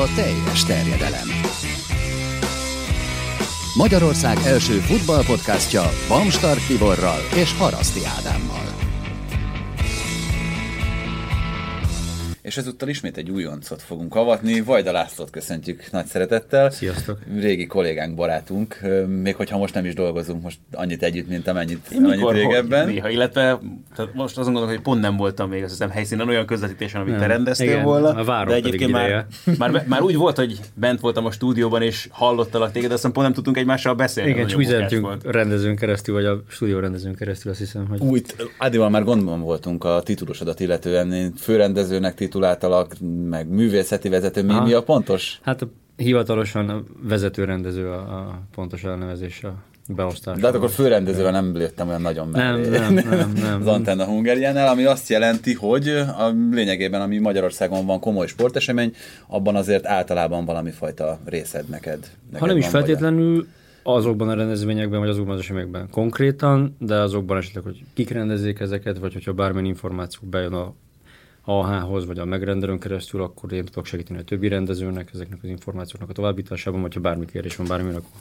a teljes terjedelem. Magyarország első futballpodcastja Bamstart Tiborral és Haraszti Ádámmal. És ezúttal ismét egy újoncot fogunk avatni. Vajda Lászlót köszöntjük nagy szeretettel. Sziasztok! Régi kollégánk, barátunk, még hogyha most nem is dolgozunk most annyit együtt, mint amennyit, Én amennyit mikor, régebben. Hogy, néha, illetve tehát most azon gondolom, hogy pont nem voltam még azt hiszem helyszínen olyan közvetítésen, amit te Nem. rendeztél Igen, volna. a de egyébként már, már, már, úgy volt, hogy bent voltam a stúdióban, és hallottalak téged, de aztán pont nem tudtunk egymással beszélni. Igen, az csak üzentünk rendezőn keresztül, vagy a stúdió rendezőn keresztül, azt hiszem, hogy... Úgy, Ádival már gondban voltunk a titulosodat illetően, főrendezőnek tituláltalak, meg művészeti vezető, mi, Aha. mi a pontos? Hát hivatalosan vezetőrendező a, a pontos elnevezés a beosztás. De hát akkor főrendezővel nem léptem olyan nagyon Nem, mellé. nem, nem, nem. az Antenna Hungariánál, ami azt jelenti, hogy a lényegében, ami Magyarországon van komoly sportesemény, abban azért általában valami fajta részed neked. neked Ha nem is vagy- feltétlenül azokban a rendezvényekben, vagy azokban az eseményekben konkrétan, de azokban esetleg, hogy kik rendezzék ezeket, vagy hogyha bármilyen információ bejön a AH-hoz, vagy a megrendelőn keresztül, akkor én tudok segíteni a többi rendezőnek ezeknek az információknak a továbbításában, vagy ha bármi kérés van bármilyen, akkor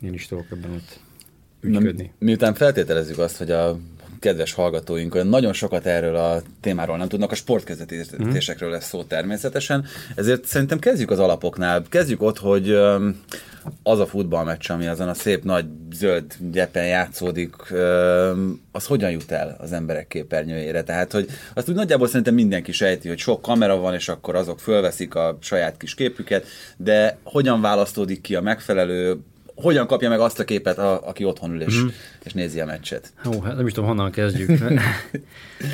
én is tudok ebben ott ügyködni. Miután feltételezzük azt, hogy a kedves hallgatóink olyan nagyon sokat erről a témáról nem tudnak, a sportközvetítésekről lesz szó természetesen, ezért szerintem kezdjük az alapoknál. Kezdjük ott, hogy az a futballmeccs, ami azon a szép nagy zöld gyepen játszódik, az hogyan jut el az emberek képernyőjére? Tehát, hogy azt úgy nagyjából szerintem mindenki sejti, hogy sok kamera van, és akkor azok fölveszik a saját kis képüket, de hogyan választódik ki a megfelelő hogyan kapja meg azt a képet, a, aki otthon ül és, mm. És nézi a meccset. Ó, hát nem is tudom, honnan kezdjük.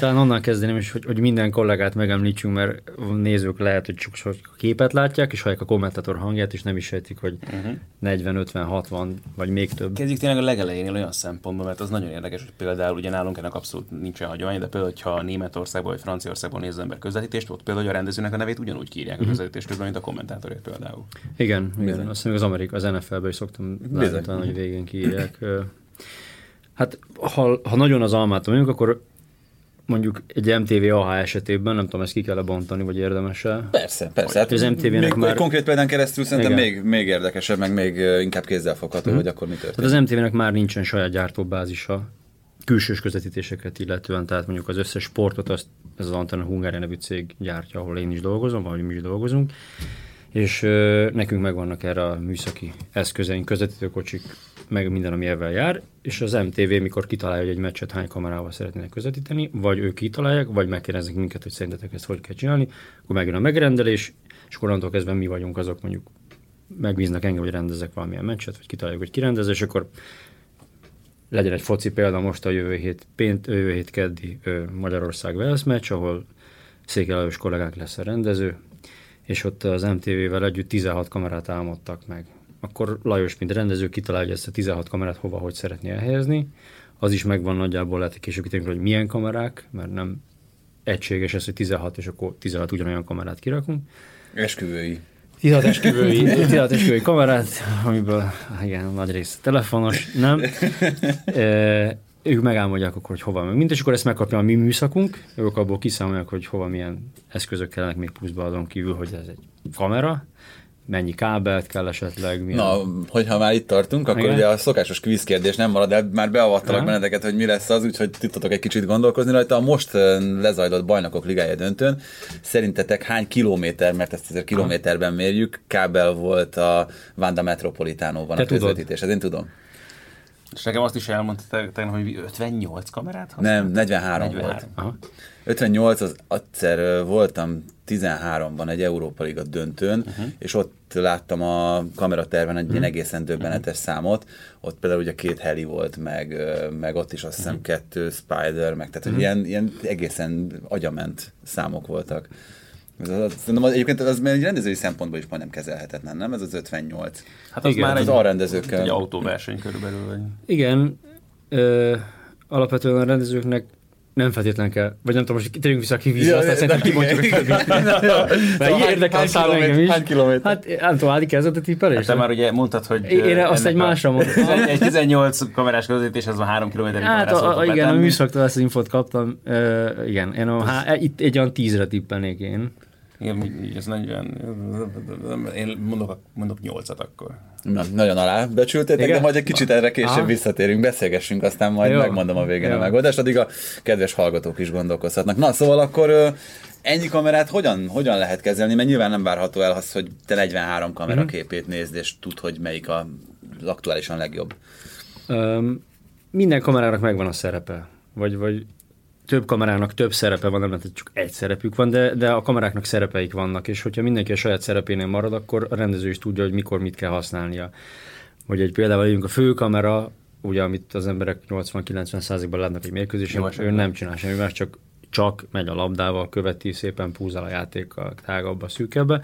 Talán onnan kezdeném is, hogy, hogy minden kollégát megemlítsünk, mert nézők lehet, hogy csak sok képet látják, és hallják a kommentátor hangját, és nem is sejtik, hogy uh-huh. 40, 50, 60, vagy még több. Kezdjük tényleg a legelejénél olyan szempontból, mert az nagyon érdekes, hogy például ugye nálunk ennek abszolút nincsen hagyomány, de például, ha Németországból vagy Franciaországból néz az ember közvetítést, ott például a rendezőnek a nevét ugyanúgy kírják a közvetítést közben, mint a kommentátorét például. Igen, igen. Azt mondjuk az Amerika, az NFL-ben is szoktam látni, hogy végén kiírják. Hát, ha, ha nagyon az almát mondjuk, akkor mondjuk egy MTV AH esetében, nem tudom, ezt ki kell bontani, vagy érdemes-e? Persze, persze. Hát Az MTV-nek még már- konkrét példán keresztül szerintem Igen. még, még érdekesebb, meg még inkább kézzelfogható, hogy akkor mi történik. Tehát az MTV-nek már nincsen saját gyártóbázisa külsős közvetítéseket illetően, tehát mondjuk az összes sportot azt ez az Antenna Hungária nevű cég gyártja, ahol én is dolgozom, vagy mi is dolgozunk, és nekünk megvannak erre a műszaki eszközeink, közvetítőkocsik, meg minden, ami ebben jár, és az MTV, mikor kitalálja, hogy egy meccset hány kamerával szeretnének közvetíteni, vagy ők kitalálják, vagy megkérdeznek minket, hogy szerintetek ezt hogy kell csinálni, akkor megjön a megrendelés, és akkor onnantól kezdve mi vagyunk azok mondjuk megbíznak engem, hogy rendezek valamilyen meccset, vagy kitaláljuk, hogy kirendez, és akkor legyen egy foci példa most a jövő hét, pént, jövő hét keddi ö, Magyarország Wales meccs, ahol Székelős kollégák lesz a rendező, és ott az MTV-vel együtt 16 kamerát álmodtak meg. Akkor Lajos, mint rendező, kitalálja, hogy ezt a 16 kamerát hova, hogy szeretné elhelyezni. Az is megvan nagyjából, lehet, hogy később kitérünk, hogy milyen kamerák, mert nem egységes ez, hogy 16, és akkor 16 ugyanolyan kamerát kirakunk. Esküvői. 16 esküvői, 16 esküvői kamerát, amiből igen, nagy rész telefonos, nem. E, ők megálmodják akkor, hogy hova mint, és akkor ezt megkapja a mi műszakunk, ők abból kiszámolják, hogy hova milyen eszközök kellenek még pluszba azon kívül, hogy ez egy kamera, mennyi kábelt kell esetleg, milyen... Na, hogyha már itt tartunk, akkor Igen. ugye a szokásos kvíz kérdés nem marad, de már beavattalak benneteket, hogy mi lesz az, úgyhogy tudtatok egy kicsit gondolkozni rajta. A most lezajlott bajnokok ligája döntőn szerintetek hány kilométer, mert ezt azért kilométerben mérjük, kábel volt a Vanda Metropolitánóban Te a közvetítés? Ez én tudom. És nekem azt is elmondta te- tegnap, hogy 58 kamerát Nem, használtak? 43, 43. volt. Aha. 58, az egyszer voltam 13-ban egy Európa Liga döntőn, uh-huh. és ott láttam a kameraterven egy ilyen egészen döbbenetes számot. Ott például ugye két heli volt, meg, meg ott is azt hiszem uh-huh. kettő Spider, meg tehát uh-huh. ilyen, ilyen egészen agyament számok voltak. Ez az, az, szerintem az, egyébként az egy rendezői szempontból is majdnem kezelhetetlen, nem? Ez az 58. Hát az Igen, már az egy, alrendezőkkel. egy autóverseny körülbelül. Vagy. Igen, ö, alapvetően a rendezőknek nem feltétlen kell, vagy nem tudom, most térjünk vissza a kivízre, Ja, aztán szerintem kimondjuk a igen. Mert hány- érdekel a szám kilométer- engem is. hány kilométer? Hát nem tudom, Ádi kezdett a tippelés? Hát te már ugye mondtad, hogy... Én- azt egy a- másra mondtam. Egy 18 kamerás közvetítés, az már 3 kilométerig Hát a, a, igen, a műszaktól ezt az infot kaptam. Uh, igen, én a, há, itt egy olyan tízre tippelnék én. Igen, ez 40, én mondok, mondok 8 akkor. Na, nagyon alábecsültétek, de majd egy kicsit erre később Aha. visszatérünk, beszélgessünk, aztán majd Jó. megmondom a végén Jó. a megoldást, addig a kedves hallgatók is gondolkozhatnak. Na, szóval akkor ennyi kamerát hogyan, hogyan lehet kezelni, mert nyilván nem várható el az, hogy te 43 kamera uh-huh. képét nézd, és tud, hogy melyik a, az aktuálisan legjobb. Um, minden kamerának megvan a szerepe, vagy, vagy több kamerának több szerepe van, nem lehet, csak egy szerepük van, de, de a kameráknak szerepeik vannak, és hogyha mindenki a saját szerepénél marad, akkor a rendező is tudja, hogy mikor mit kell használnia. Hogy egy példával legyünk a főkamera, ugye, amit az emberek 80-90%-ban látnak egy mérkőzésen, ő nem csinál semmi más, csak csak megy a labdával, követi szépen, púzál a játékkal tágabbba, szűkebbe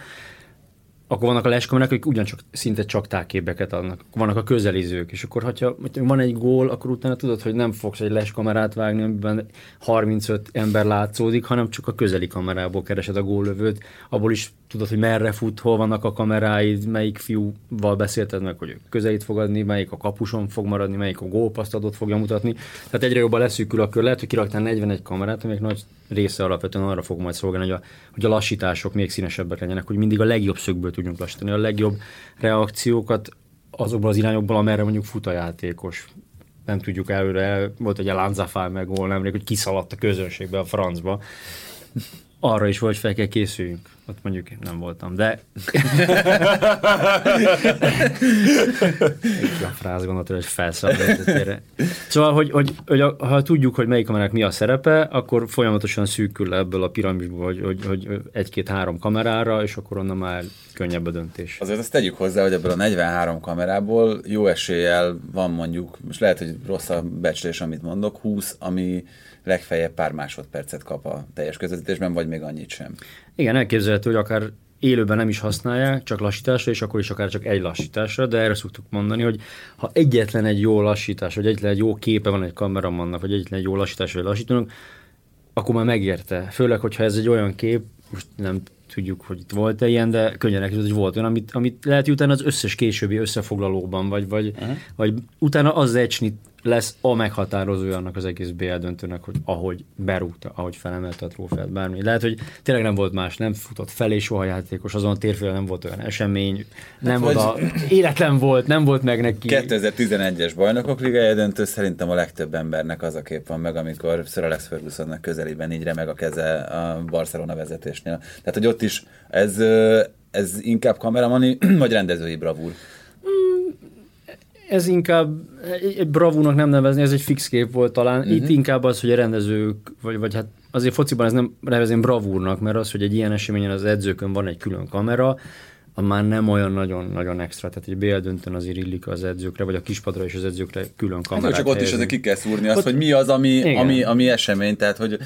akkor vannak a leskamerák, akik ugyancsak szinte csak tágképeket adnak. Vannak a közelizők, és akkor, ha van egy gól, akkor utána tudod, hogy nem fogsz egy leskamerát vágni, amiben 35 ember látszódik, hanem csak a közeli kamerából keresed a góllövőt. Abból is tudod, hogy merre fut, hol vannak a kameráid, melyik fiúval beszélted meg, hogy közelít fog adni, melyik a kapuson fog maradni, melyik a gólpasztadot fogja mutatni. Tehát egyre jobban leszűkül a kör. Lehet, hogy kiraktál 41 kamerát, amelyek nagy része alapvetően arra fog majd szolgálni, hogy a, hogy a lassítások még színesebbek legyenek, hogy mindig a legjobb szögből tudjunk lassítani, a legjobb reakciókat azokból az irányokból, amerre mondjuk fut a játékos. Nem tudjuk előre, volt egy Lanzafál meg gól nemrég, hogy kiszaladt a közönségbe a francba. Arra is volt, fel kell készüljünk. Ott mondjuk én nem voltam, de... a fráz gondolat, hogy felszabadult Szóval, hogy, hogy, hogy, ha tudjuk, hogy melyik kamerának mi a szerepe, akkor folyamatosan szűkül le ebből a piramisból, hogy, hogy, hogy egy-két-három kamerára, és akkor onnan már könnyebb a döntés. Azért azt tegyük hozzá, hogy ebből a 43 kamerából jó eséllyel van mondjuk, most lehet, hogy rossz a becslés, amit mondok, 20, ami legfeljebb pár másodpercet kap a teljes közvetítésben, vagy még annyit sem. Igen, elképzelhető, hogy akár élőben nem is használják, csak lassításra, és akkor is akár csak egy lassításra, de erre szoktuk mondani, hogy ha egyetlen egy jó lassítás, vagy egyetlen egy jó képe van egy kameramannak, vagy egyetlen egy jó lassítás, vagy lassítunk, akkor már megérte. Főleg, hogyha ez egy olyan kép, most nem tudjuk, hogy itt volt-e ilyen, de könnyen elképzelhető, hogy volt olyan, amit, amit lehet utána az összes későbbi összefoglalóban, vagy, vagy, uh-huh. vagy utána az egy snit lesz a meghatározója annak az egész BL döntőnek, hogy ahogy berúgta, ahogy felemelte a trófeát, bármi. Lehet, hogy tényleg nem volt más, nem futott felé soha játékos, azon a térfélen nem volt olyan esemény, nem hát, oda, életlen volt, nem volt meg neki. 2011-es bajnokok ligája döntő szerintem a legtöbb embernek az a kép van meg, amikor Sir Alex Fergusonnak közelében így remeg a keze a Barcelona vezetésnél. Tehát, hogy ott is ez, ez inkább kameramani, vagy rendezői bravúr? Ez inkább egy bravúnak nem nevezni, ez egy fix kép volt talán. Uh-huh. Itt inkább az, hogy a rendezők, vagy, vagy hát azért fociban ez nem nevezem bravúrnak, mert az, hogy egy ilyen eseményen az edzőkön van egy külön kamera, a már nem olyan nagyon-nagyon extra, tehát egy BL döntőn azért illik az edzőkre, vagy a kispadra és az edzőkre külön kamerát hát, Csak ott is ezek ki kell szúrni azt, ott, hogy mi az, ami, ami, ami esemény, tehát hogy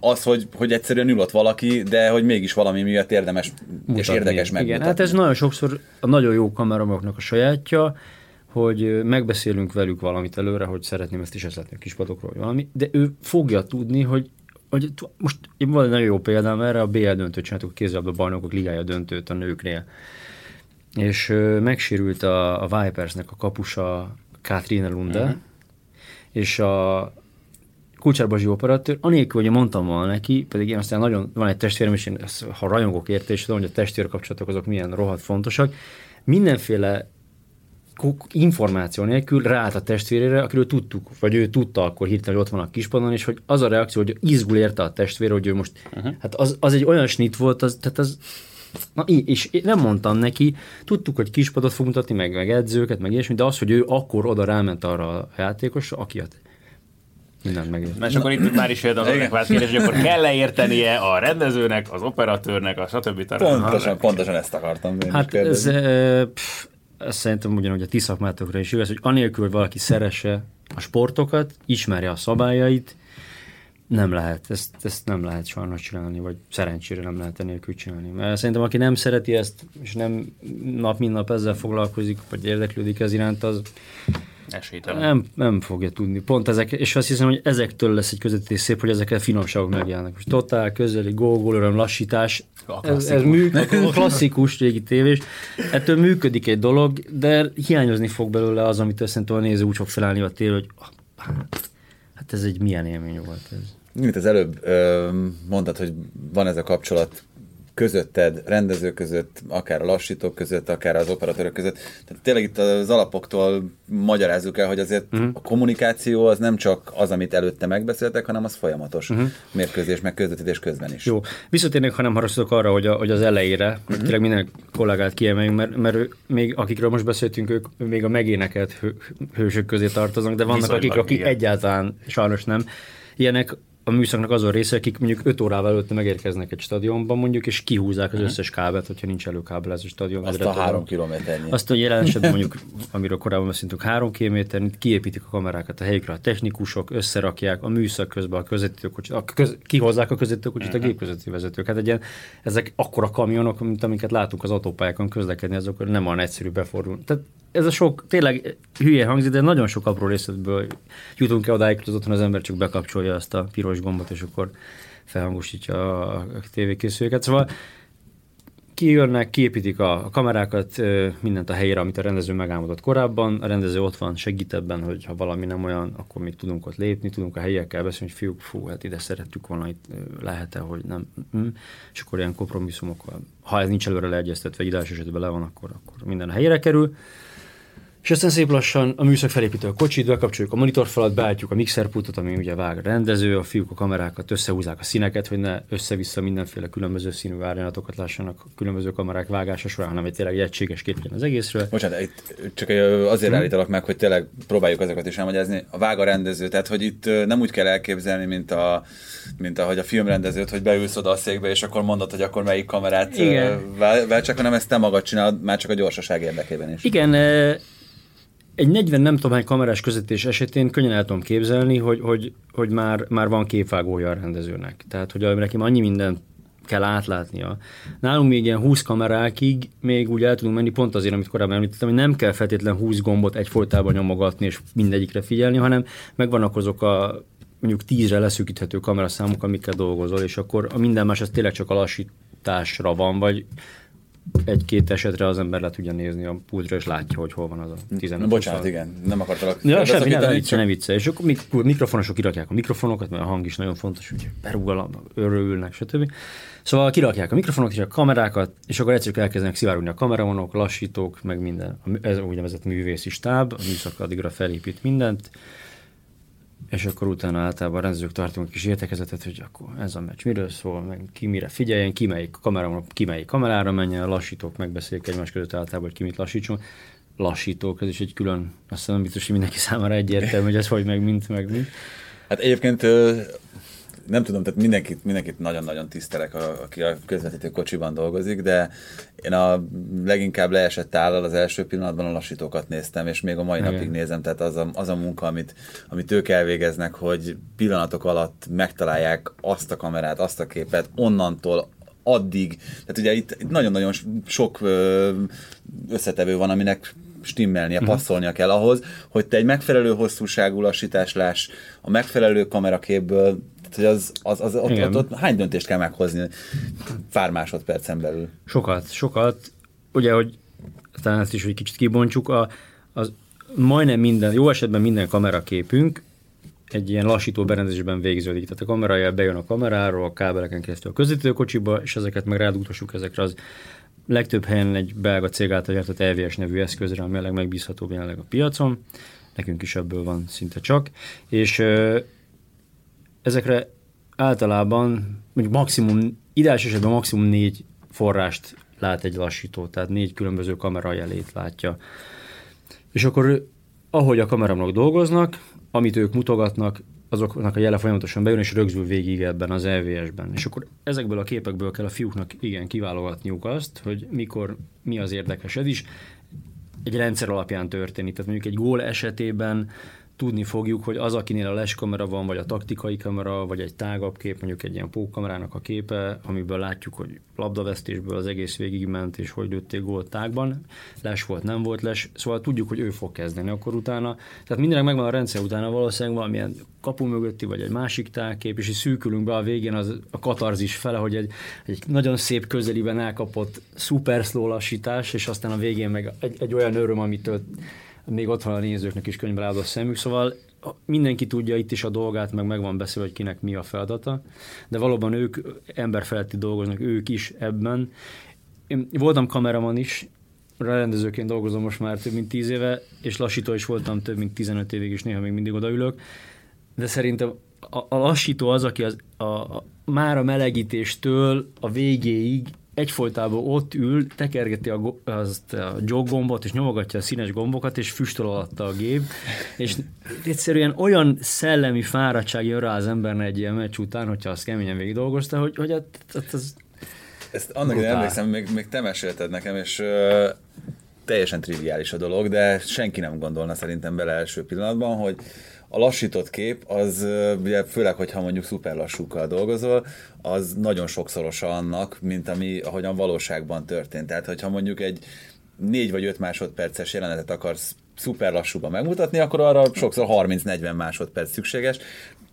az, hogy, hogy egyszerűen ülött valaki, de hogy mégis valami miatt érdemes Mutatni. és érdekes megmutatni. Igen, hát ez nagyon sokszor a nagyon jó kameramoknak a sajátja, hogy megbeszélünk velük valamit előre, hogy szeretném ezt is esetni a kispadokról, vagy valami, de ő fogja tudni, hogy hogy most van egy nagyon jó példám erre, a BL döntőt csináltuk, a kézzelabda bajnokok ligája döntőt a nőknél. És ö, megsérült a, a Vipersnek a kapusa Katrina Lunde, uh-huh. és a Kulcsárbazsi operatőr, anélkül, hogy mondtam volna neki, pedig én aztán nagyon, van egy testvérem, és én ezt, ha rajongok érte, és tudom, hogy a testvér kapcsolatok azok milyen rohadt fontosak, mindenféle információ nélkül ráállt a testvérére, akiről tudtuk, vagy ő tudta akkor hirtelen, hogy ott van a kispadon, és hogy az a reakció, hogy izgul érte a testvére, hogy ő most, uh-huh. hát az, az egy olyan snit volt, az, tehát az, Na, és nem mondtam neki, tudtuk, hogy kispadot fog mutatni, meg, meg edzőket, meg ilyesmi, de az, hogy ő akkor oda ráment arra a játékos, aki a mindent megért. Mert akkor itt már is jön az adekvát kérdés, hogy akkor kell értenie a rendezőnek, az operatőrnek, a stb. Pontosan, pontosan ezt akartam. Hát ez, pff, ez szerintem ugyanúgy a ti szakmátokra is igaz, hogy anélkül, hogy valaki szeresse a sportokat, ismerje a szabályait, nem lehet, ezt, ezt nem lehet sajnos csinálni, vagy szerencsére nem lehet enélkül csinálni. Mert szerintem aki nem szereti ezt, és nem nap mint nap ezzel foglalkozik, vagy érdeklődik ez iránt, az Esélytelen. Nem, nem fogja tudni. Pont ezek, és azt hiszem, hogy ezektől lesz egy közvetítés szép, hogy ezek a finomságok megjelennek. Most totál, közeli, gól, öröm, lassítás. Ez, ez mű, a klasszikus régi tévés. Ettől működik egy dolog, de hiányozni fog belőle az, amit szerintem a néző úgy fog felállni a tél, hogy hát, hát ez egy milyen élmény volt ez. Mint az előbb mondtad, hogy van ez a kapcsolat közötted, rendező között, akár a lassítók között, akár az operatőrök között. Tehát tényleg itt az alapoktól magyarázzuk el, hogy azért uh-huh. a kommunikáció az nem csak az, amit előtte megbeszéltek, hanem az folyamatos uh-huh. mérkőzés, meg közvetítés közben is. Jó, visszatérnék, ha nem harasztok arra, hogy, a, hogy az elejére, uh-huh. tényleg minden kollégát kiemeljünk, mert, mert még akikről most beszéltünk, ők még a megénekelt hő, hősök közé tartoznak, de vannak Viszonylag, akik, akik igen. egyáltalán sajnos nem. Ilyenek a műszaknak azon része, akik mondjuk 5 órával előtte megérkeznek egy stadionban mondjuk, és kihúzzák az mhm. összes kábelt, hogyha nincs előkábelező stadion. Azt a három kilométernyi. Azt, hogy jelen esetben mondjuk, amiről korábban beszéltünk, három kilométer, kiépítik a kamerákat a helyükre, a technikusok összerakják, a műszak közben a közvetítőkocsit, a köz, kihozzák a közvetítőkocsit a mhm. gépközvetítő vezetők. Hát egy ilyen, ezek akkora kamionok, mint amiket látunk az autópályákon közlekedni, azok nem olyan egyszerű befordulni. Tehát ez a sok, tényleg hülye hangzik, de nagyon sok apró részletből jutunk el odáig, hogy az otthon az ember csak bekapcsolja azt a piros gombot, és akkor felhangosítja a tévékészüléket. Szóval kijönnek, kiépítik a kamerákat, mindent a helyére, amit a rendező megálmodott korábban. A rendező ott van, segít ebben, hogy ha valami nem olyan, akkor még tudunk ott lépni, tudunk a helyiekkel beszélni, hogy fiúk, fú, hát ide szerettük volna, itt lehet-e, hogy nem. Mm. És akkor ilyen kompromisszumok, ha ez nincs előre leegyeztetve, egy esetben le van, akkor, akkor minden a helyére kerül. És aztán szép lassan a műszak felépítő a kocsit, bekapcsoljuk a monitorfalat, beállítjuk a mixerpultot, ami ugye vág a rendező, a fiúk a kamerákat, összehúzzák a színeket, hogy ne össze-vissza mindenféle különböző színű árnyalatokat lássanak a különböző kamerák vágása során, hanem egy tényleg egy egységes kép legyen az egészről. Bocsánat, itt csak azért hmm. állítalak meg, hogy tényleg próbáljuk ezeket is elmagyarázni. A vág a rendező, tehát hogy itt nem úgy kell elképzelni, mint a mint ahogy a filmrendezőt, hogy beülsz oda a székbe, és akkor mondod, hogy akkor melyik kamerát váltsak, hanem ezt te magad csinálod, már csak a gyorsaság érdekében is. Igen, egy 40 nem tudom hány kamerás közvetítés esetén könnyen el tudom képzelni, hogy, hogy, hogy már, már van képvágója a rendezőnek. Tehát, hogy neki annyi mindent kell átlátnia. Nálunk még ilyen 20 kamerákig még úgy el tudunk menni, pont azért, amit korábban említettem, hogy nem kell feltétlen 20 gombot egyfolytában nyomogatni és mindegyikre figyelni, hanem megvannak azok a mondjuk 10-re leszűkíthető kameraszámok, amikkel dolgozol, és akkor a minden más az tényleg csak a lassításra van, vagy egy-két esetre az ember le tudja nézni a pultra, és látja, hogy hol van az a 15 Bocsánat, igen, nem akartalak. Ja, semmi, nem vicce, nem vicce. És akkor mikrofonosok kirakják a mikrofonokat, mert a hang is nagyon fontos, hogy berúgal, örülnek, stb. Szóval kirakják a mikrofonokat és a kamerákat, és akkor egyszerűen elkezdenek szivárogni a kameravonok, lassítók, meg minden. Ez úgynevezett művészi stáb, a műszak addigra felépít mindent, és akkor utána általában rendezők tartunk egy kis értekezetet, hogy akkor ez a meccs miről szól, meg ki mire figyeljen, ki melyik, kamera, ki melyik kamerára menjen, lassítók megbeszélik egymás között általában, hogy ki mit lassítson. Lassítók, ez is egy külön, azt hiszem biztos, hogy mindenki számára egyértelmű, hogy ez hogy meg mint, meg mint. Hát egyébként nem tudom, tehát mindenkit, mindenkit nagyon-nagyon tisztelek, aki a közvetítő kocsiban dolgozik, de én a leginkább leesett állal az első pillanatban a lassítókat néztem, és még a mai Igen. napig nézem, tehát az a, az a munka, amit, amit ők elvégeznek, hogy pillanatok alatt megtalálják azt a kamerát, azt a képet, onnantól addig, tehát ugye itt, itt nagyon-nagyon sok összetevő van, aminek stimmelnie, uh-huh. passzolnia kell ahhoz, hogy te egy megfelelő hosszúságú lassítás láss, a megfelelő kameraképből hogy az, az, az ott, ott, ott, hány döntést kell meghozni pár másodpercen belül? Sokat, sokat. Ugye, hogy talán ezt is, hogy kicsit kibontsuk, a, az majdnem minden, jó esetben minden kameraképünk egy ilyen lassító berendezésben végződik. Tehát a kameraja bejön a kameráról, a kábeleken keresztül a közvetítőkocsiba, és ezeket meg rádugtassuk ezekre az legtöbb helyen egy belga cég által gyártott EVS nevű eszközre, ami a megbízhatóbb jelenleg a piacon. Nekünk is ebből van szinte csak. És ezekre általában mondjuk maximum, ideális esetben maximum négy forrást lát egy lassító, tehát négy különböző kamera jelét látja. És akkor ahogy a kameramnak dolgoznak, amit ők mutogatnak, azoknak a jele folyamatosan bejön, és rögzül végig ebben az EVS-ben. És akkor ezekből a képekből kell a fiúknak igen kiválogatniuk azt, hogy mikor mi az érdekes. Ez is egy rendszer alapján történik. Tehát mondjuk egy gól esetében tudni fogjuk, hogy az, akinél a les kamera van, vagy a taktikai kamera, vagy egy tágabb kép, mondjuk egy ilyen pókkamerának a képe, amiből látjuk, hogy labdavesztésből az egész végig ment, és hogy lőtték gólt tágban, les volt, nem volt les, szóval tudjuk, hogy ő fog kezdeni akkor utána. Tehát mindenek megvan a rendszer utána valószínűleg valamilyen kapu mögötti, vagy egy másik tágkép, és így szűkülünk be a végén az, a katarzis fele, hogy egy, egy nagyon szép közeliben elkapott szuper lassítás, és aztán a végén meg egy, egy olyan öröm, amitől még ott van a nézőknek is könyvbe a szemük, szóval mindenki tudja itt is a dolgát, meg megvan beszélve, hogy kinek mi a feladata, de valóban ők emberfeletti dolgoznak, ők is ebben. Én voltam kameraman is, rendezőként dolgozom most már több mint tíz éve, és lassító is voltam több mint 15 évig, és néha még mindig odaülök, de szerintem a, a lassító az, aki az, a, a, már a melegítéstől a végéig egyfolytában ott ül, tekergeti a, azt a jog gombot, és nyomogatja a színes gombokat, és füstöl alatta a gép, és egyszerűen olyan szellemi fáradtság jön rá az embernek egy ilyen meccs után, hogyha azt keményen végig dolgozta, hogy, hogy hát, hát az Ezt annak én emlékszem, még, még te mesélted nekem, és uh, teljesen triviális a dolog, de senki nem gondolna szerintem bele első pillanatban, hogy a lassított kép, az ugye főleg, hogyha mondjuk szuper lassúkkal dolgozol, az nagyon sokszorosa annak, mint ami ahogyan valóságban történt. Tehát, hogyha mondjuk egy négy vagy öt másodperces jelenetet akarsz szuper lassúban megmutatni, akkor arra sokszor 30-40 másodperc szükséges.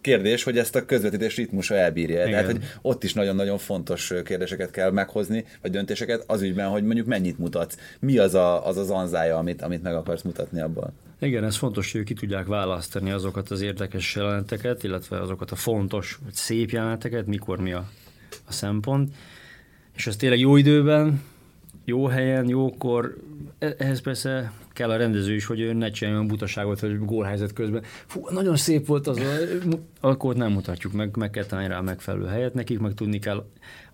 Kérdés, hogy ezt a közvetítés ritmusa elbírja. Igen. Tehát, hogy ott is nagyon-nagyon fontos kérdéseket kell meghozni, vagy döntéseket az ügyben, hogy mondjuk mennyit mutatsz. Mi az a, az, az anzája, amit, amit meg akarsz mutatni abban? Igen, ez fontos, hogy ki tudják választani azokat az érdekes jeleneteket, illetve azokat a fontos, vagy szép jeleneteket, mikor mi a, a szempont. És az tényleg jó időben, jó helyen, jókor, e-, ehhez persze kell a rendező is, hogy ő ne csináljon butaságot, hogy gólhelyzet közben. Fú, nagyon szép volt az, akkor nem mutatjuk meg, meg kell találni rá megfelelő helyet, nekik meg tudni kell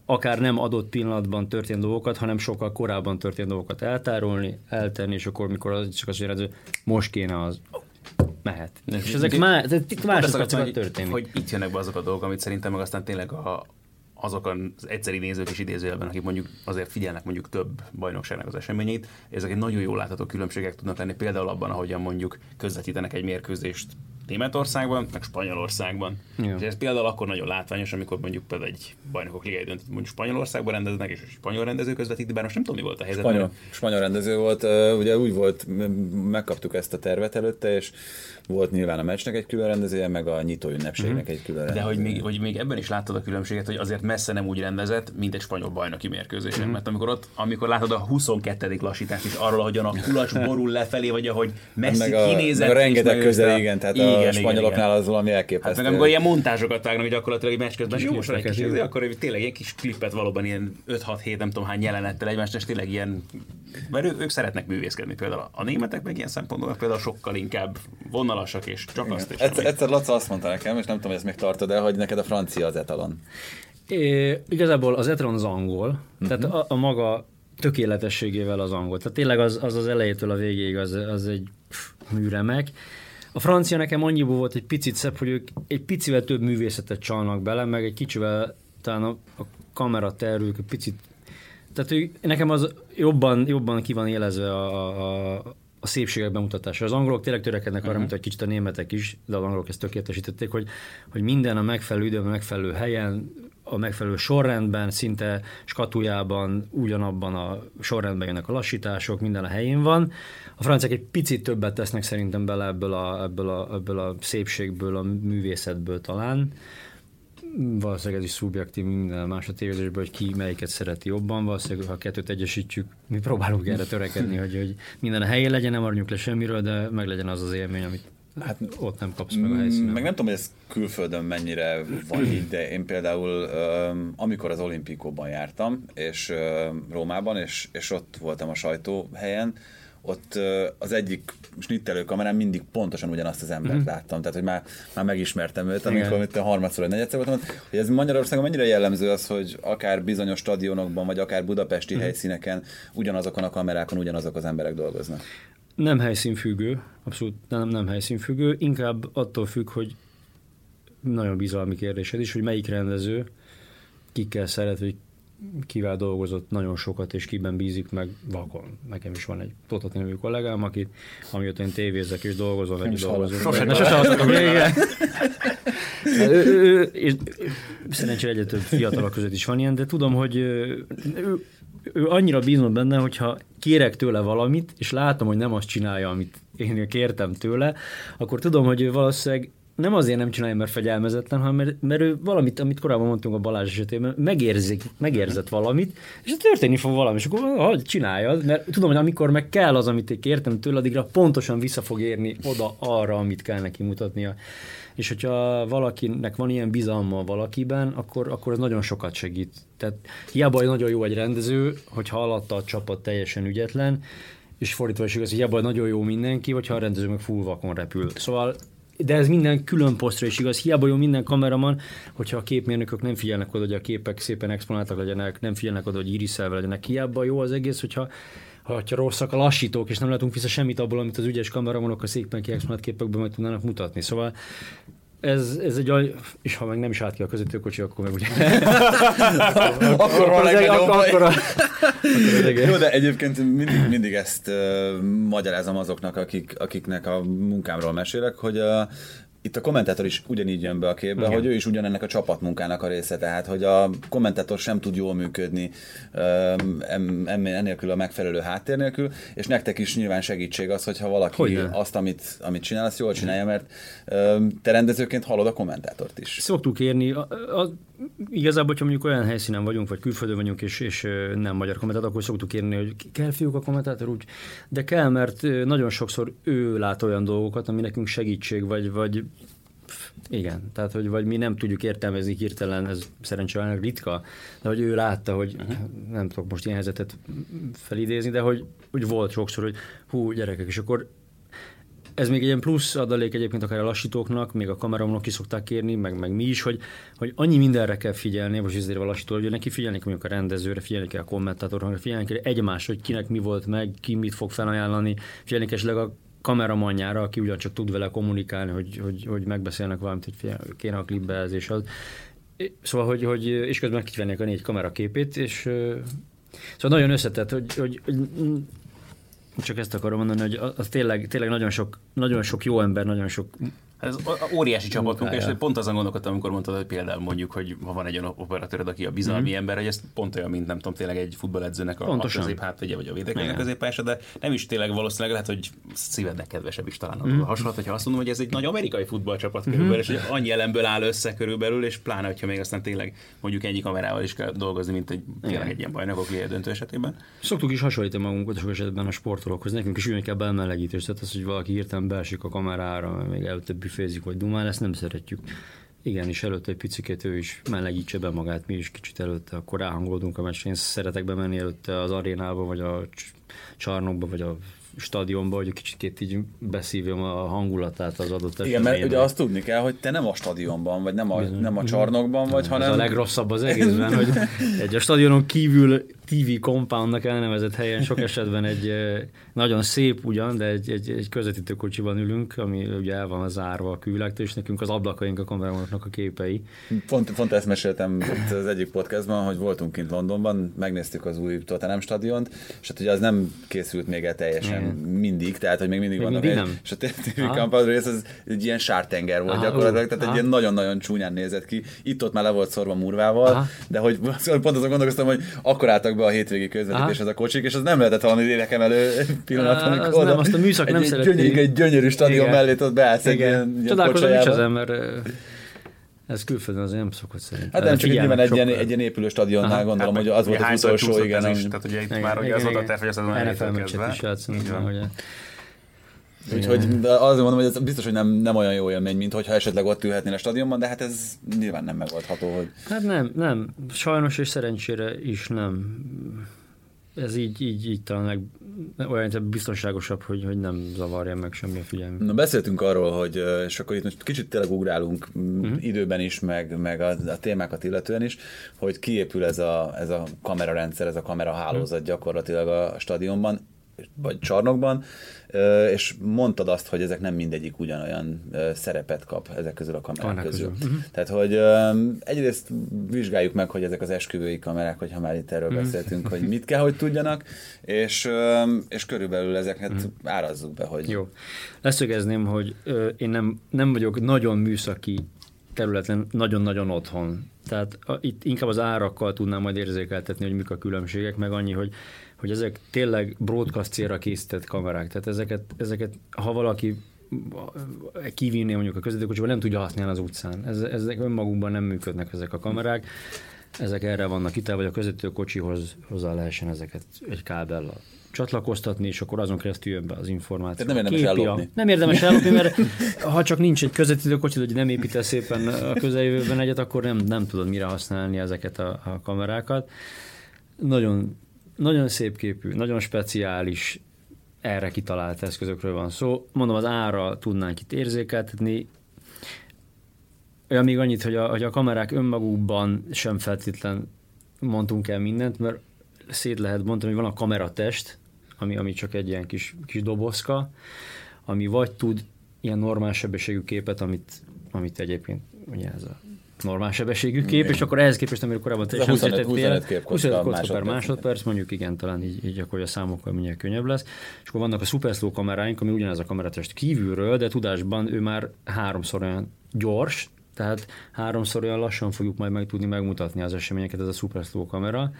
akár nem adott pillanatban történt dolgokat, hanem sokkal korábban történt dolgokat eltárolni, eltenni, és akkor, mikor az csak az hogy most kéne az mehet. És ezek már, itt már történik. Hogy itt jönnek be azok a dolgok, amit szerintem meg aztán tényleg a, azok az egyszeri nézők is idézőjelben, akik mondjuk azért figyelnek mondjuk több bajnokságnak az eseményeit, ezek egy nagyon jól látható különbségek tudnak lenni, például abban, ahogyan mondjuk közvetítenek egy mérkőzést Németországban, meg Spanyolországban. Ja. És ez például akkor nagyon látványos, amikor mondjuk például egy bajnokok ligai döntött, mondjuk Spanyolországban rendeznek, és a spanyol rendező közvetíti, bár most nem tudom, mi volt a helyzet. Spanyol, spanyol rendező volt, ugye úgy volt, megkaptuk ezt a tervet előtte, és volt nyilván a meccsnek egy külön rendezője, meg a nyitó ünnepségnek uh-huh. egy külön rendezője. De hogy még, hogy még ebben is láttad a különbséget, hogy azért messze nem úgy rendezett, mint egy spanyol bajnoki mérkőzésen. Uh-huh. Mert amikor ott, amikor látod a 22. lassítást is arról, hogyan a kulacs borul lefelé, vagy ahogy messzi meg a, kinézett. Meg a rengeteg közel, igen, tehát igen, a spanyoloknál igen. az valami elképesztő. Hát meg amikor ilyen montázsokat vágnak, hogy gyakorlatilag egy meccs közben, jó, most egy kis, akkor tényleg egy kis klippet valóban ilyen 5-6-7, nem tudom hány jelenettel egymást, és tényleg ilyen, mert ők, ők szeretnek művészkedni például. A németek meg ilyen szempontból például sokkal inkább vonalasak és csak azt is. Egyszer, egyszer Laca azt mondta nekem, és nem tudom, hogy ezt még tartod el, hogy neked a francia az etalon. É, igazából az etalon az angol, uh-huh. tehát a, a maga tökéletességével az angol. Tehát tényleg az az, az elejétől a végéig az, az egy műremek. A francia nekem annyiból volt egy picit szebb, hogy ők egy picivel több művészetet csalnak bele, meg egy kicsivel talán a, a kamera tervük egy picit tehát ő, nekem az jobban, jobban ki van élezve a, a, a szépségek bemutatása. Az angolok tényleg törekednek arra, uh-huh. mint egy kicsit a németek is, de az angolok ezt tökéletesítették, hogy, hogy minden a megfelelő időben, a megfelelő helyen, a megfelelő sorrendben, szinte skatujában, ugyanabban a sorrendben jönnek a lassítások, minden a helyén van. A franciák egy picit többet tesznek szerintem bele ebből a, ebből a, ebből a szépségből, a művészetből talán valószínűleg ez is szubjektív minden más a tévézésből, hogy ki melyiket szereti jobban, valószínűleg ha a kettőt egyesítjük, mi próbálunk erre törekedni, hogy, hogy minden a helyén legyen, nem maradjunk le semmiről, de meg legyen az az élmény, amit Hát ott nem kapsz meg a helyszínen. Meg nem tudom, hogy ez külföldön mennyire van így, de én például amikor az olimpikóban jártam, és Rómában, és, és ott voltam a sajtóhelyen, ott az egyik snittelő kamerán mindig pontosan ugyanazt az embert mm. láttam, tehát hogy már, már megismertem őt, amikor itt a harmadszor vagy negyedszer voltam, hogy ez Magyarországon mennyire jellemző az, hogy akár bizonyos stadionokban, vagy akár budapesti mm. helyszíneken ugyanazokon a kamerákon ugyanazok az emberek dolgoznak. Nem helyszínfüggő, abszolút nem, nem helyszínfüggő, inkább attól függ, hogy nagyon bizalmi kérdésed is, hogy melyik rendező kikkel szeret, hogy kivel dolgozott nagyon sokat, és kiben bízik meg vakon. Nekem is van egy Totati nevű kollégám, akit amióta én tévézek és dolgozom, vagy dolgozom. Sosem, de sosem hallottam igen. ő, ő, és szerencsére egyre több fiatalok között is van ilyen, de tudom, hogy ő, ő annyira bízom benne, hogyha kérek tőle valamit, és látom, hogy nem azt csinálja, amit én kértem tőle, akkor tudom, hogy ő valószínűleg nem azért nem csinálja, mert fegyelmezetlen, hanem mert, mert ő valamit, amit korábban mondtunk a Balázs esetében, megérzik, megérzett valamit, és történni fog valami, és akkor hogy csináljad, mert tudom, hogy amikor meg kell az, amit én kértem tőle, addigra pontosan vissza fog érni oda arra, amit kell neki mutatnia. És hogyha valakinek van ilyen bizalma valakiben, akkor, akkor ez nagyon sokat segít. Tehát hiába nagyon jó egy rendező, hogyha alatta a csapat teljesen ügyetlen, és fordítva is igaz, hogy hiába nagyon jó mindenki, hogyha a rendező meg full vakon repül. Szóval de ez minden külön posztra is igaz. Hiába jó minden kameraman, hogyha a képmérnökök nem figyelnek oda, hogy a képek szépen exponáltak legyenek, nem figyelnek oda, hogy iriszelve legyenek. Hiába jó az egész, hogyha ha rosszak a lassítók, és nem látunk vissza semmit abból, amit az ügyes kameramanok a szépen kiexponált képekben meg tudnának mutatni. Szóval ez, ez egy olyan, és ha meg nem is állt ki a közvetőkocsi, akkor meg ugye... akkor van akkor, akkor, akkor, Jó, de egyébként mindig, mindig ezt uh, magyarázom azoknak, akik, akiknek a munkámról mesélek, hogy uh, itt a kommentátor is ugyanígy jön be a képbe, Igen. hogy ő is ugyanennek a csapatmunkának a része, tehát hogy a kommentátor sem tud jól működni ennélkül a megfelelő háttér nélkül, és nektek is nyilván segítség az, hogyha valaki Hogyne. azt, amit, amit csinál, azt jól csinálja, mert te rendezőként hallod a kommentátort is. Szoktuk érni, a, a, igazából, hogyha mondjuk olyan helyszínen vagyunk, vagy külföldön vagyunk, és, és nem magyar kommentátor, akkor szoktuk érni, hogy kell fiúk a kommentátor úgy, de kell, mert nagyon sokszor ő lát olyan dolgokat, ami nekünk segítség, vagy, vagy igen, tehát hogy vagy mi nem tudjuk értelmezni hirtelen, ez szerencsére ritka, de hogy ő látta, hogy uh-huh. nem tudok most ilyen helyzetet felidézni, de hogy, hogy volt sokszor, hogy hú, gyerekek, és akkor ez még egy ilyen plusz adalék egyébként akár a lassítóknak, még a kameramnak ki szokták kérni, meg, meg mi is, hogy, hogy annyi mindenre kell figyelni, most ezért a lassító, hogy neki figyelni kell mondjuk a rendezőre, figyelni kell a kommentátorra, figyelni kell egymás, hogy kinek mi volt meg, ki mit fog felajánlani, figyelni kell esetleg a kameramanjára, aki ugyancsak tud vele kommunikálni, hogy, hogy, hogy megbeszélnek valamit, hogy fél, kéne a klipbeezés az. Szóval, hogy, hogy és közben kivennék a négy kamera képét, és szóval nagyon összetett, hogy, hogy, hogy csak ezt akarom mondani, hogy az tényleg, tényleg nagyon, sok, nagyon sok jó ember, nagyon sok ez óriási csapatunk, és pont azon gondolkodtam, amikor mondtad, hogy például mondjuk, hogy ha van egy olyan operatőröd, aki a bizalmi mm-hmm. ember, hogy ez pont olyan, mint nem tudom, tényleg egy futballedzőnek a, a középhátvédje, vagy a védekezőnek középpályása, de nem is tényleg valószínűleg lehet, hogy szívednek kedvesebb is talán mm-hmm. hasonlat, hogyha azt mondom, hogy ez egy nagy amerikai futballcsapat mm-hmm. körülbelül, és hogy annyi elemből áll össze körülbelül, és pláne, hogyha még aztán tényleg mondjuk ennyi kamerával is kell dolgozni, mint egy, tényleg egy ilyen bajnokok döntő esetében. Szoktuk is hasonlítani magunkat sok esetben a sportolókhoz. Nekünk is ugyanígy kell bemelegítés, tehát az, hogy valaki hirtelen beesik a kamerára, még előtte büfézik, vagy dumál, ezt nem szeretjük. Igen, és előtte egy picit ő is melegítse be magát, mi is kicsit előtte, akkor ráhangolódunk a meccsre. Én szeretek bemenni előtte az arénába, vagy a csarnokba, vagy a stadionba, hogy kicsit így beszívjam a hangulatát az adott esetben. Igen, mert ugye azt tudni kell, hogy te nem a stadionban, vagy nem a, nem a csarnokban vagy, hanem... Ez a legrosszabb az egészben, hogy egy a stadionon kívül TV compoundnak elnevezett helyen sok esetben egy nagyon szép ugyan, de egy, egy, egy közvetítő kocsiban ülünk, ami ugye el van zárva a külvilágtól, és nekünk az ablakaink a kameráknak a képei. Pont, pont ezt meséltem az egyik podcastban, hogy voltunk kint Londonban, megnéztük az új Tottenham stadiont, és hát ugye az nem készült még el teljesen Igen. mindig, tehát hogy még mindig még vannak. Mindig egy. És a TV compound rész az egy ilyen sártenger volt Aha, gyakorlatilag, tehát egy ilyen nagyon-nagyon csúnyán nézett ki. Itt-ott már le volt szorva murvával, de hogy pont azon gondolkoztam, hogy akkor álltak be a hétvégi közvetítéshez a kocsik, és az nem lehetett valami énekemelő pillanat, amikor az oda nem, azt a műszak egy, nem egy, gyönyörű, egy gyönyörű stadion Igen. mellé ott beállsz egy ilyen, Csodálkozom is az ember ez külföldön azért nem szokott szerintem. Hát nem, csak nyilván egy ilyen, egy ilyen épülő stadionnál Aha, gondolom, hát, hogy az volt az utolsó, igen. Is, tehát ugye itt már ugye az volt a terv, hogy az azon NFL meccset is játszunk, Úgyhogy azt mondom, hogy ez biztos, hogy nem, nem olyan jó élmény, mint hogyha esetleg ott ülhetnél a stadionban, de hát ez nyilván nem megoldható. Hogy... Hát nem, nem. Sajnos és szerencsére is nem ez így, így, így talán leg, olyan biztonságosabb, hogy, hogy nem zavarja meg semmi a figyelmet. Na beszéltünk arról, hogy, és akkor itt most kicsit tényleg ugrálunk uh-huh. időben is, meg, meg a, a témákat illetően is, hogy kiépül ez a, ez a kamerarendszer, ez a kamerahálózat uh-huh. gyakorlatilag a stadionban, vagy csarnokban, és mondtad azt, hogy ezek nem mindegyik ugyanolyan szerepet kap ezek közül a kamerák Annak közül. közül. Uh-huh. Tehát, hogy egyrészt vizsgáljuk meg, hogy ezek az esküvői kamerák, hogyha már itt erről uh-huh. beszéltünk, hogy mit kell, hogy tudjanak, és, és körülbelül ezeket uh-huh. árazzuk be, hogy... Jó. Leszögezném, hogy én nem, nem vagyok nagyon műszaki területen nagyon-nagyon otthon. Tehát a, itt inkább az árakkal tudnám majd érzékeltetni, hogy mik a különbségek, meg annyi, hogy hogy ezek tényleg broadcast célra készített kamerák. Tehát ezeket, ezeket ha valaki kivinni mondjuk a közvetőkocsiba, nem tudja használni az utcán. Ez, ezek önmagukban nem működnek ezek a kamerák. Ezek erre vannak itt, vagy a közvetőkocsihoz hozzá lehessen ezeket egy kábellal csatlakoztatni, és akkor azon keresztül jön be az információ. Tehát nem érdemes ellopni. Nem érdemes ellopni, mert ha csak nincs egy közvetítő kocsi, hogy nem építesz szépen a közeljövőben egyet, akkor nem, nem tudod mire használni ezeket a, a kamerákat. Nagyon, nagyon szép képű, nagyon speciális, erre kitalált eszközökről van szó. Mondom, az ára tudnánk itt érzékeltetni, olyan még annyit, hogy a, hogy a kamerák önmagukban sem feltétlen mondtunk el mindent, mert szét lehet bontani, hogy van a kameratest, ami, ami csak egy ilyen kis, kis dobozka, ami vagy tud ilyen normál sebességű képet, amit, amit egyébként ugye ez a normál sebességű kép, és akkor ehhez képest, amiről korábban teljesen 25, 25 kép 25 kocka másodperc. per másodperc, mondjuk igen, talán így, így akkor a számokkal mindjárt könnyebb lesz. És akkor vannak a Super Slow kameráink, ami ugyanez a kameratest kívülről, de tudásban ő már háromszor olyan gyors, tehát háromszor olyan lassan fogjuk majd meg tudni megmutatni az eseményeket, ez a Super Slow kamera.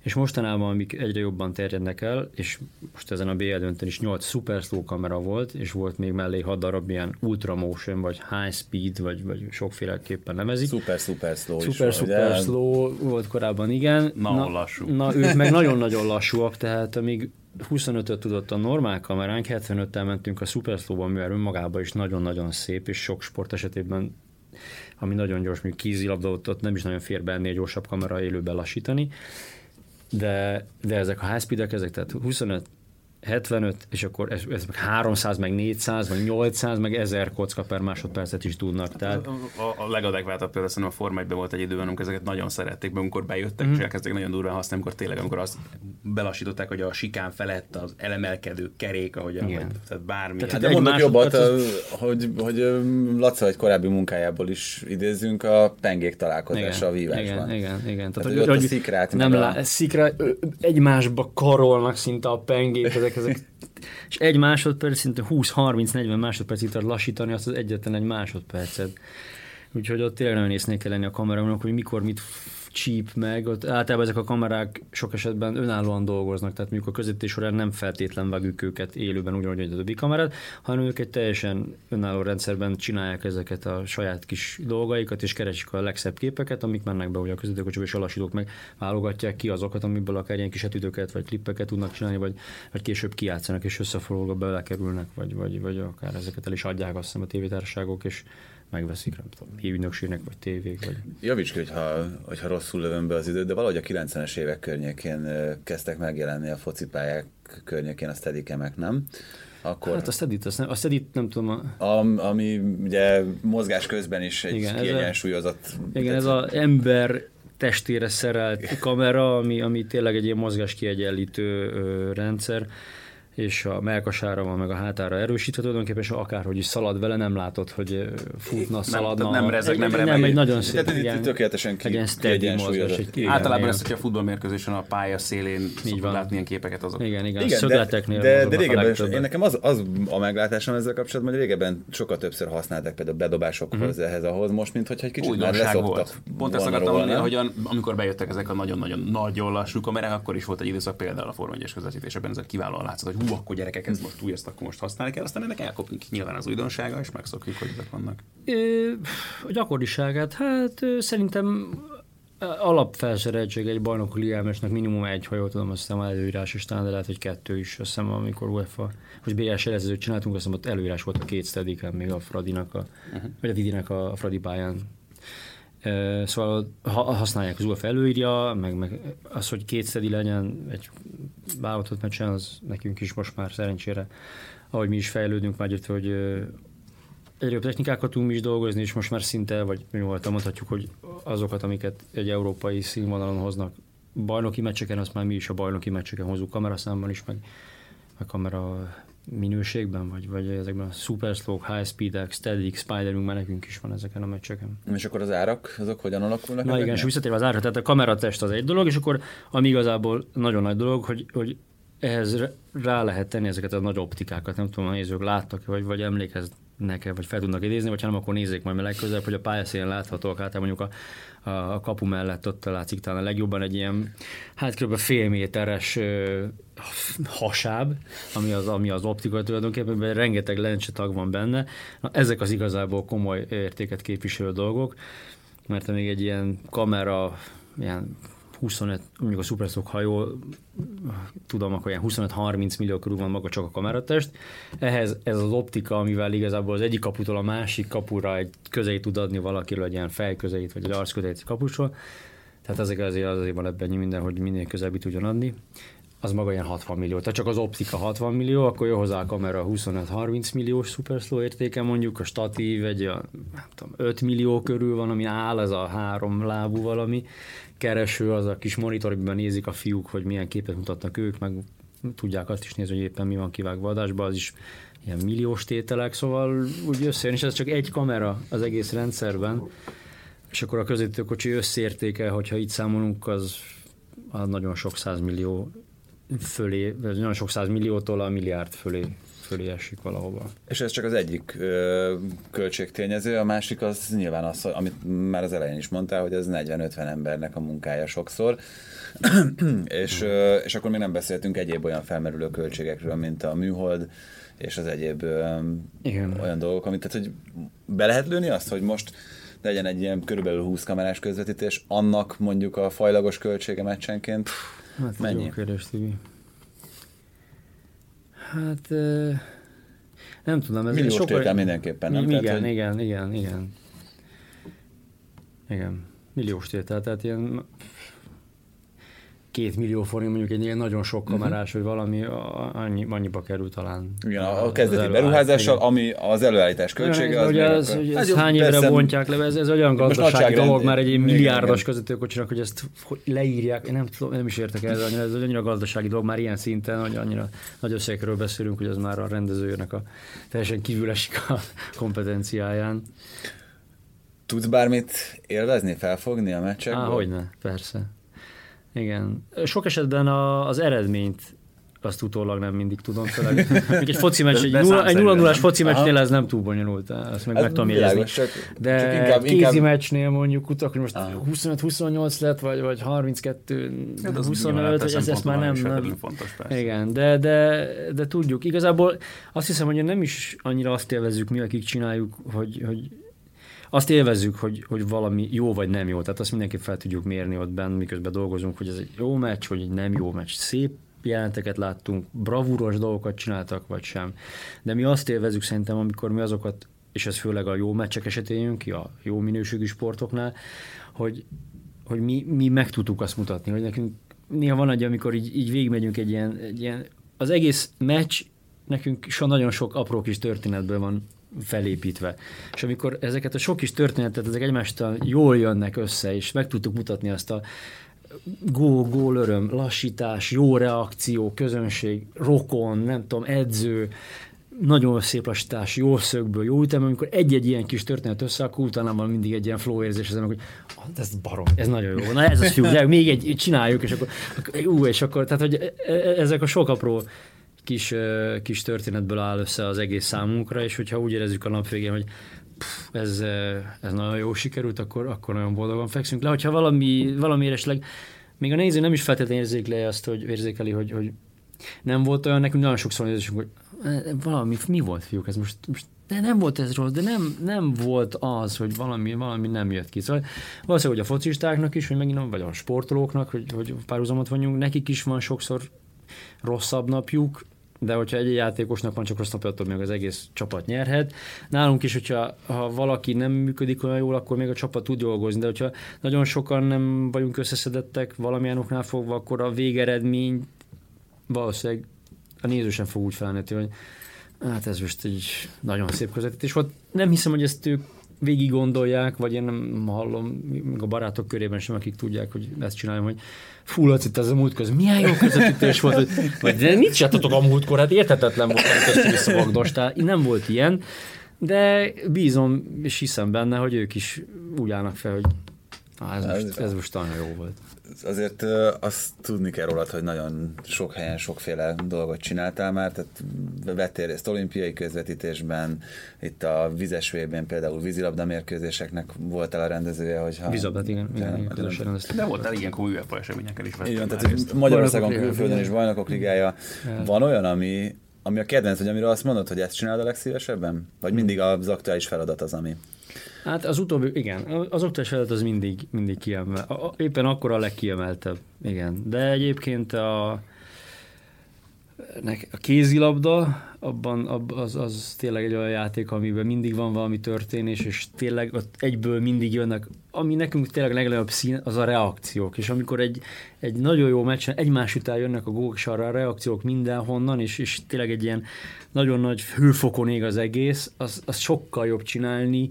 És mostanában, amik egyre jobban terjednek el, és most ezen a BL döntőn is 8 Super Slow kamera volt, és volt még mellé 6 darab ilyen Ultra Motion, vagy High Speed, vagy, vagy sokféleképpen nevezik. Super, super slow Super, is super ugye? slow volt korábban, igen. Na, na lassú. Na, ők meg nagyon-nagyon lassúak, tehát amíg 25-öt tudott a normál kameránk, 75-tel mentünk a Super Slow-ban, mivel önmagában is nagyon-nagyon szép, és sok sport esetében ami nagyon gyors, mondjuk kézilabda, ott, ott nem is nagyon fér be ennél gyorsabb kamera élőben lassítani, de, de ezek a high speed ezek, tehát 25 75, és akkor ez, ez meg 300, meg 400, meg 800, meg 1000 kocka per másodpercet is tudnak. Tehát... A, a legadekváltabb például szerintem a Forma 1 volt egy időben, amikor ezeket nagyon szerették be, amikor bejöttek, mm. és elkezdték nagyon durván használni, amikor tényleg, amikor azt belassították, hogy a sikán felett az elemelkedő kerék, ahogy Igen. Tehát bármi. Tehát, hát de mondok jobbat, az... hogy, hogy Laca egy korábbi munkájából is idézzünk, a pengék találkozása a vívásban. Igen, igen, igen. Tehát, tehát hogy, hogy, a szikrát, nem lá, a... szikra, egymásba karolnak szinte a pengék, ezek ezek, ezek és egy másodperc, szinte 20-30-40 másodpercig tud lassítani azt az egyetlen egy másodpercet. Úgyhogy ott tényleg nagyon észnél kell lenni a kamerának, hogy mikor mit csíp meg, ott általában ezek a kamerák sok esetben önállóan dolgoznak, tehát mondjuk a közvetítés során nem feltétlen vágjuk őket élőben ugyanúgy, hogy a többi kamerát, hanem ők egy teljesen önálló rendszerben csinálják ezeket a saját kis dolgaikat, és keresik a legszebb képeket, amik mennek be ugye a közvetítőkocsiba, és a lassítók meg válogatják ki azokat, amiből akár ilyen kis etüdőket vagy klippeket tudnak csinálni, vagy, vagy később kiátszanak, és összefoglalva belekerülnek, vagy, vagy, vagy akár ezeket el is adják azt hiszem a tévétársaságok, és megveszik, nem tudom, hívügynökségnek, vagy tévék. Vagy... Javíts ki, hogyha, hogyha rosszul lövöm be az időt, de valahogy a 90-es évek környékén kezdtek megjelenni a focipályák környékén a steadikemek, nem? Akkor... Hát a steadit, azt nem, a steadit nem tudom. A... Am, ami ugye mozgás közben is egy igen, kiegyensúlyozott... Ez a, igen, ez az ember testére szerelt kamera, ami, ami tényleg egy ilyen mozgás kiegyenlítő rendszer és a melkasára van, meg a hátára erősítve tulajdonképpen, és akárhogy is szalad vele, nem látod, hogy futna, szaladna. Nem, nem rezeg, nem remeg. Nem, egy nagyon szép, egy ilyen, tökéletesen ki, egy kiegyensúlyozott. Egy, Általában ezt, hogyha futballmérkőzésen a pálya szélén így van. látni ilyen képeket azok. Igen, igen, igen szögleteknél. De, de, de régebben én nekem az, az a meglátásom ezzel kapcsolatban, hogy régebben sokkal többször használták például bedobásokhoz uh-huh. ehhez ahhoz, most, mint hogyha egy kicsit már leszoktak. Pont ezt akartam mondani, hogy amikor bejöttek ezek a nagyon-nagyon nagyon lassú kamerák, akkor is volt egy időszak például a Forma 1-es közvetítésben, ez kiválóan látszott, hogy hú, akkor gyerekek, ez most új, ezt akkor most használni kell, aztán ennek elkopunk nyilván az újdonsága, és megszokjuk, hogy ezek vannak. Ö, a gyakoriságát, hát szerintem alapfelszereltség egy bajnoki liámesnek minimum egy, ha jól tudom, azt hiszem előírás is talán, de lehet, hogy kettő is, azt hiszem, amikor UEFA, hogy BS jelezőt csináltunk, azt hiszem, ott előírás volt a két steadiken, még a Fradinak, a, uh-huh. vagy a Vidinek a, a Fradi pályán Szóval használják az UEFA előírja, meg, meg az, hogy két szedi legyen egy válogatott meccsen, az nekünk is most már szerencsére, ahogy mi is fejlődünk, már jött, hogy egyre technikákat tudunk mi is dolgozni, és most már szinte, vagy voltam, mondhatjuk, hogy azokat, amiket egy európai színvonalon hoznak bajnoki meccseken, azt már mi is a bajnoki meccseken hozunk kameraszámban is, meg, meg kamera minőségben, vagy, vagy ezekben a super slow, high speedek, steady, spiderünk már nekünk is van ezeken a meccseken. És akkor az árak, azok hogyan alakulnak? Na igen, és visszatérve az ára, tehát a kameratest az egy dolog, és akkor ami igazából nagyon nagy dolog, hogy, hogy ehhez rá lehet tenni ezeket a nagy optikákat, nem tudom, a nézők láttak vagy, vagy emlékeznek nekem, vagy fel tudnak idézni, vagy ha nem, akkor nézzék majd legközelebb, hogy a pályaszínen láthatóak, hát mondjuk a, a, a, kapu mellett ott látszik talán a legjobban egy ilyen, hát kb. fél méteres ö, hasáb, ami az, ami az optika tulajdonképpen, mert rengeteg lencsetag van benne. Na, ezek az igazából komoly értéket képviselő dolgok, mert még egy ilyen kamera, ilyen 25, mondjuk a Superstock hajó, tudom, akkor ilyen 25-30 millió körül van maga csak a kameratest. Ehhez ez az optika, amivel igazából az egyik kaputól a másik kapura egy közelít tud adni valakiről, egy ilyen fejközelít, vagy egy arcközelít kapusról. Tehát ezek azért, azért van ebben minden, hogy minél közelebb tudjon adni az maga ilyen 60 millió. Tehát csak az optika 60 millió, akkor jön hozzá a kamera 25-30 milliós superslow értéke mondjuk, a statív egy a, nem tudom, 5 millió körül van, ami áll, ez a három lábú valami, kereső, az a kis monitor, amiben nézik a fiúk, hogy milyen képet mutatnak ők, meg tudják azt is nézni, hogy éppen mi van kivágva adásba, az is ilyen milliós tételek, szóval úgy összejön, és ez csak egy kamera az egész rendszerben, és akkor a közvetítőkocsi összértéke, hogyha itt számolunk, az, az nagyon sok százmillió fölé, nagyon sok százmilliótól a milliárd fölé fölé esik valahova. És ez csak az egyik ö, költségtényező, a másik az nyilván az, amit már az elején is mondtál, hogy ez 40-50 embernek a munkája sokszor, és, ö, és akkor még nem beszéltünk egyéb olyan felmerülő költségekről, mint a műhold, és az egyéb ö, Igen. olyan dolgok, amit tehát, hogy be lehet lőni azt, hogy most legyen egy ilyen körülbelül 20 kamerás közvetítés, annak mondjuk a fajlagos költsége meccsenként hát, mennyi? Jó kérdés, Hát nem tudom. Ez Milliós sokkal... mindenképpen, nem? Igen, tehát, hogy... igen, igen, igen. Igen. Milliós tétel, tehát ilyen két millió forint mondjuk egy ilyen nagyon sok mhm. kamerás, uh-huh. vagy valami annyi, annyiba kerül talán. Igen, a, a kezdeti beruházással, ami az előállítás költsége. Az, ugye az, hogy ez hány évre persze, bontják le, ez, ez olyan gazdasági dolog már egy ilyen milliárdos közvetőkocsinak, hogy ezt leírják, én nem, tudom, nem is értek ez, ez annyira gazdasági dolog már ilyen szinten, hogy annyira nagy összegekről beszélünk, hogy ez már a rendezőjének a teljesen kívül esik a kompetenciáján. Tudsz bármit élvezni, felfogni a meccsekből? Há, hogyne, persze. Igen. Sok esetben a, az eredményt azt utólag nem mindig tudom. Főleg, egy foci meccs, egy 0-0-ás foci meccsnél ez nem túl bonyolult, ezt meg, meg tudom jegyezni. De csak inkább, kézi inkább... meccsnél mondjuk, akkor most 25-28 lett, vagy, vagy 32 hát 25, vagy ez, ezt már nem, nem. Fontos, Igen, de, de, de tudjuk. Igazából azt hiszem, hogy nem is annyira azt élvezzük mi, akik csináljuk, hogy, hogy azt élvezzük, hogy, hogy valami jó vagy nem jó, tehát azt mindenképp fel tudjuk mérni ott benne, miközben dolgozunk, hogy ez egy jó meccs, vagy egy nem jó meccs. Szép jelenteket láttunk, bravúros dolgokat csináltak, vagy sem. De mi azt élvezünk szerintem, amikor mi azokat, és ez főleg a jó meccsek esetén ki, a jó minőségű sportoknál, hogy, hogy mi, mi meg tudtuk azt mutatni, hogy nekünk néha van egy, amikor így, így végigmegyünk egy ilyen, egy ilyen, az egész meccs nekünk so nagyon sok apró kis történetből van felépítve. És amikor ezeket a sok kis történetet, ezek egymástól jól jönnek össze, és meg tudtuk mutatni azt a gól, gól öröm, lassítás, jó reakció, közönség, rokon, nem tudom, edző, nagyon szép lassítás, jó szögből, jó ütem, amikor egy-egy ilyen kis történet össze, akkor utána van mindig egy ilyen flow érzés, az, hogy ah, ez barom, ez nagyon jó, na ez az fiú, még egy, csináljuk, és akkor, ú, és akkor, tehát, hogy e, e, ezek a sok apró kis, kis történetből áll össze az egész számunkra, és hogyha úgy érezzük a nap végén, hogy pff, ez, ez nagyon jó sikerült, akkor, akkor nagyon boldogan fekszünk le. Hogyha valami, valami éresleg, még a néző nem is feltétlenül érzékeli azt, hogy érzékeli, hogy, hogy nem volt olyan, nekünk nagyon sokszor érzésünk, hogy valami, mi volt fiúk, ez most, most de nem volt ez rossz, de nem, nem volt az, hogy valami, valami nem jött ki. Szóval valószínűleg, hogy a focistáknak is, hogy megint, vagy a sportolóknak, hogy, hogy párhuzamot vonjunk, nekik is van sokszor rosszabb napjuk, de hogyha egy játékosnak van csak rossz napja, attól még az egész csapat nyerhet. Nálunk is, hogyha ha valaki nem működik olyan jól, akkor még a csapat tud dolgozni, de hogyha nagyon sokan nem vagyunk összeszedettek valamilyen oknál fogva, akkor a végeredmény valószínűleg a néző sem fog úgy felnőtt, hogy hát ez most egy nagyon szép közvetítés volt. Nem hiszem, hogy ezt ők végig gondolják, vagy én nem hallom, még a barátok körében sem, akik tudják, hogy ezt csináljam, hogy fú, Laci, ez a múlt közben milyen jó közvetítés volt, hogy, vagy de mit csináltatok a múltkor, hát érthetetlen volt, hogy ezt vissza Magdostál. Nem volt ilyen, de bízom és hiszem benne, hogy ők is úgy állnak fel, hogy Ah, ez, most, ez most nagyon jó volt. Azért azt tudni kell rólad, hogy nagyon sok helyen sokféle dolgot csináltál már, tehát vettél részt olimpiai közvetítésben, itt a vizes vében például vízilabda mérkőzéseknek voltál a rendezője, hogyha... Vízilabdát, igen, igen, igen közösen De voltál ilyen komoly UEFA eseményekkel is. Igen, tehát Magyarországon külföldön is bajnokok ligája. Van olyan, ami, ami a kedvenc, hogy amiről azt mondod, hogy ezt csinálod a legszívesebben? Vagy mindig az aktuális feladat az, ami... Hát az utóbbi, igen, az oktatás feladat az mindig, mindig kiemel. Éppen akkor a legkiemeltebb, igen. De egyébként a, a kézilabda, abban az, az tényleg egy olyan játék, amiben mindig van valami történés, és tényleg ott egyből mindig jönnek, ami nekünk tényleg legnagyobb szín, az a reakciók. És amikor egy, egy nagyon jó meccsen egymás után jönnek a gók, és arra a reakciók mindenhonnan, és, és tényleg egy ilyen nagyon nagy hőfokon ég az egész, az, az sokkal jobb csinálni,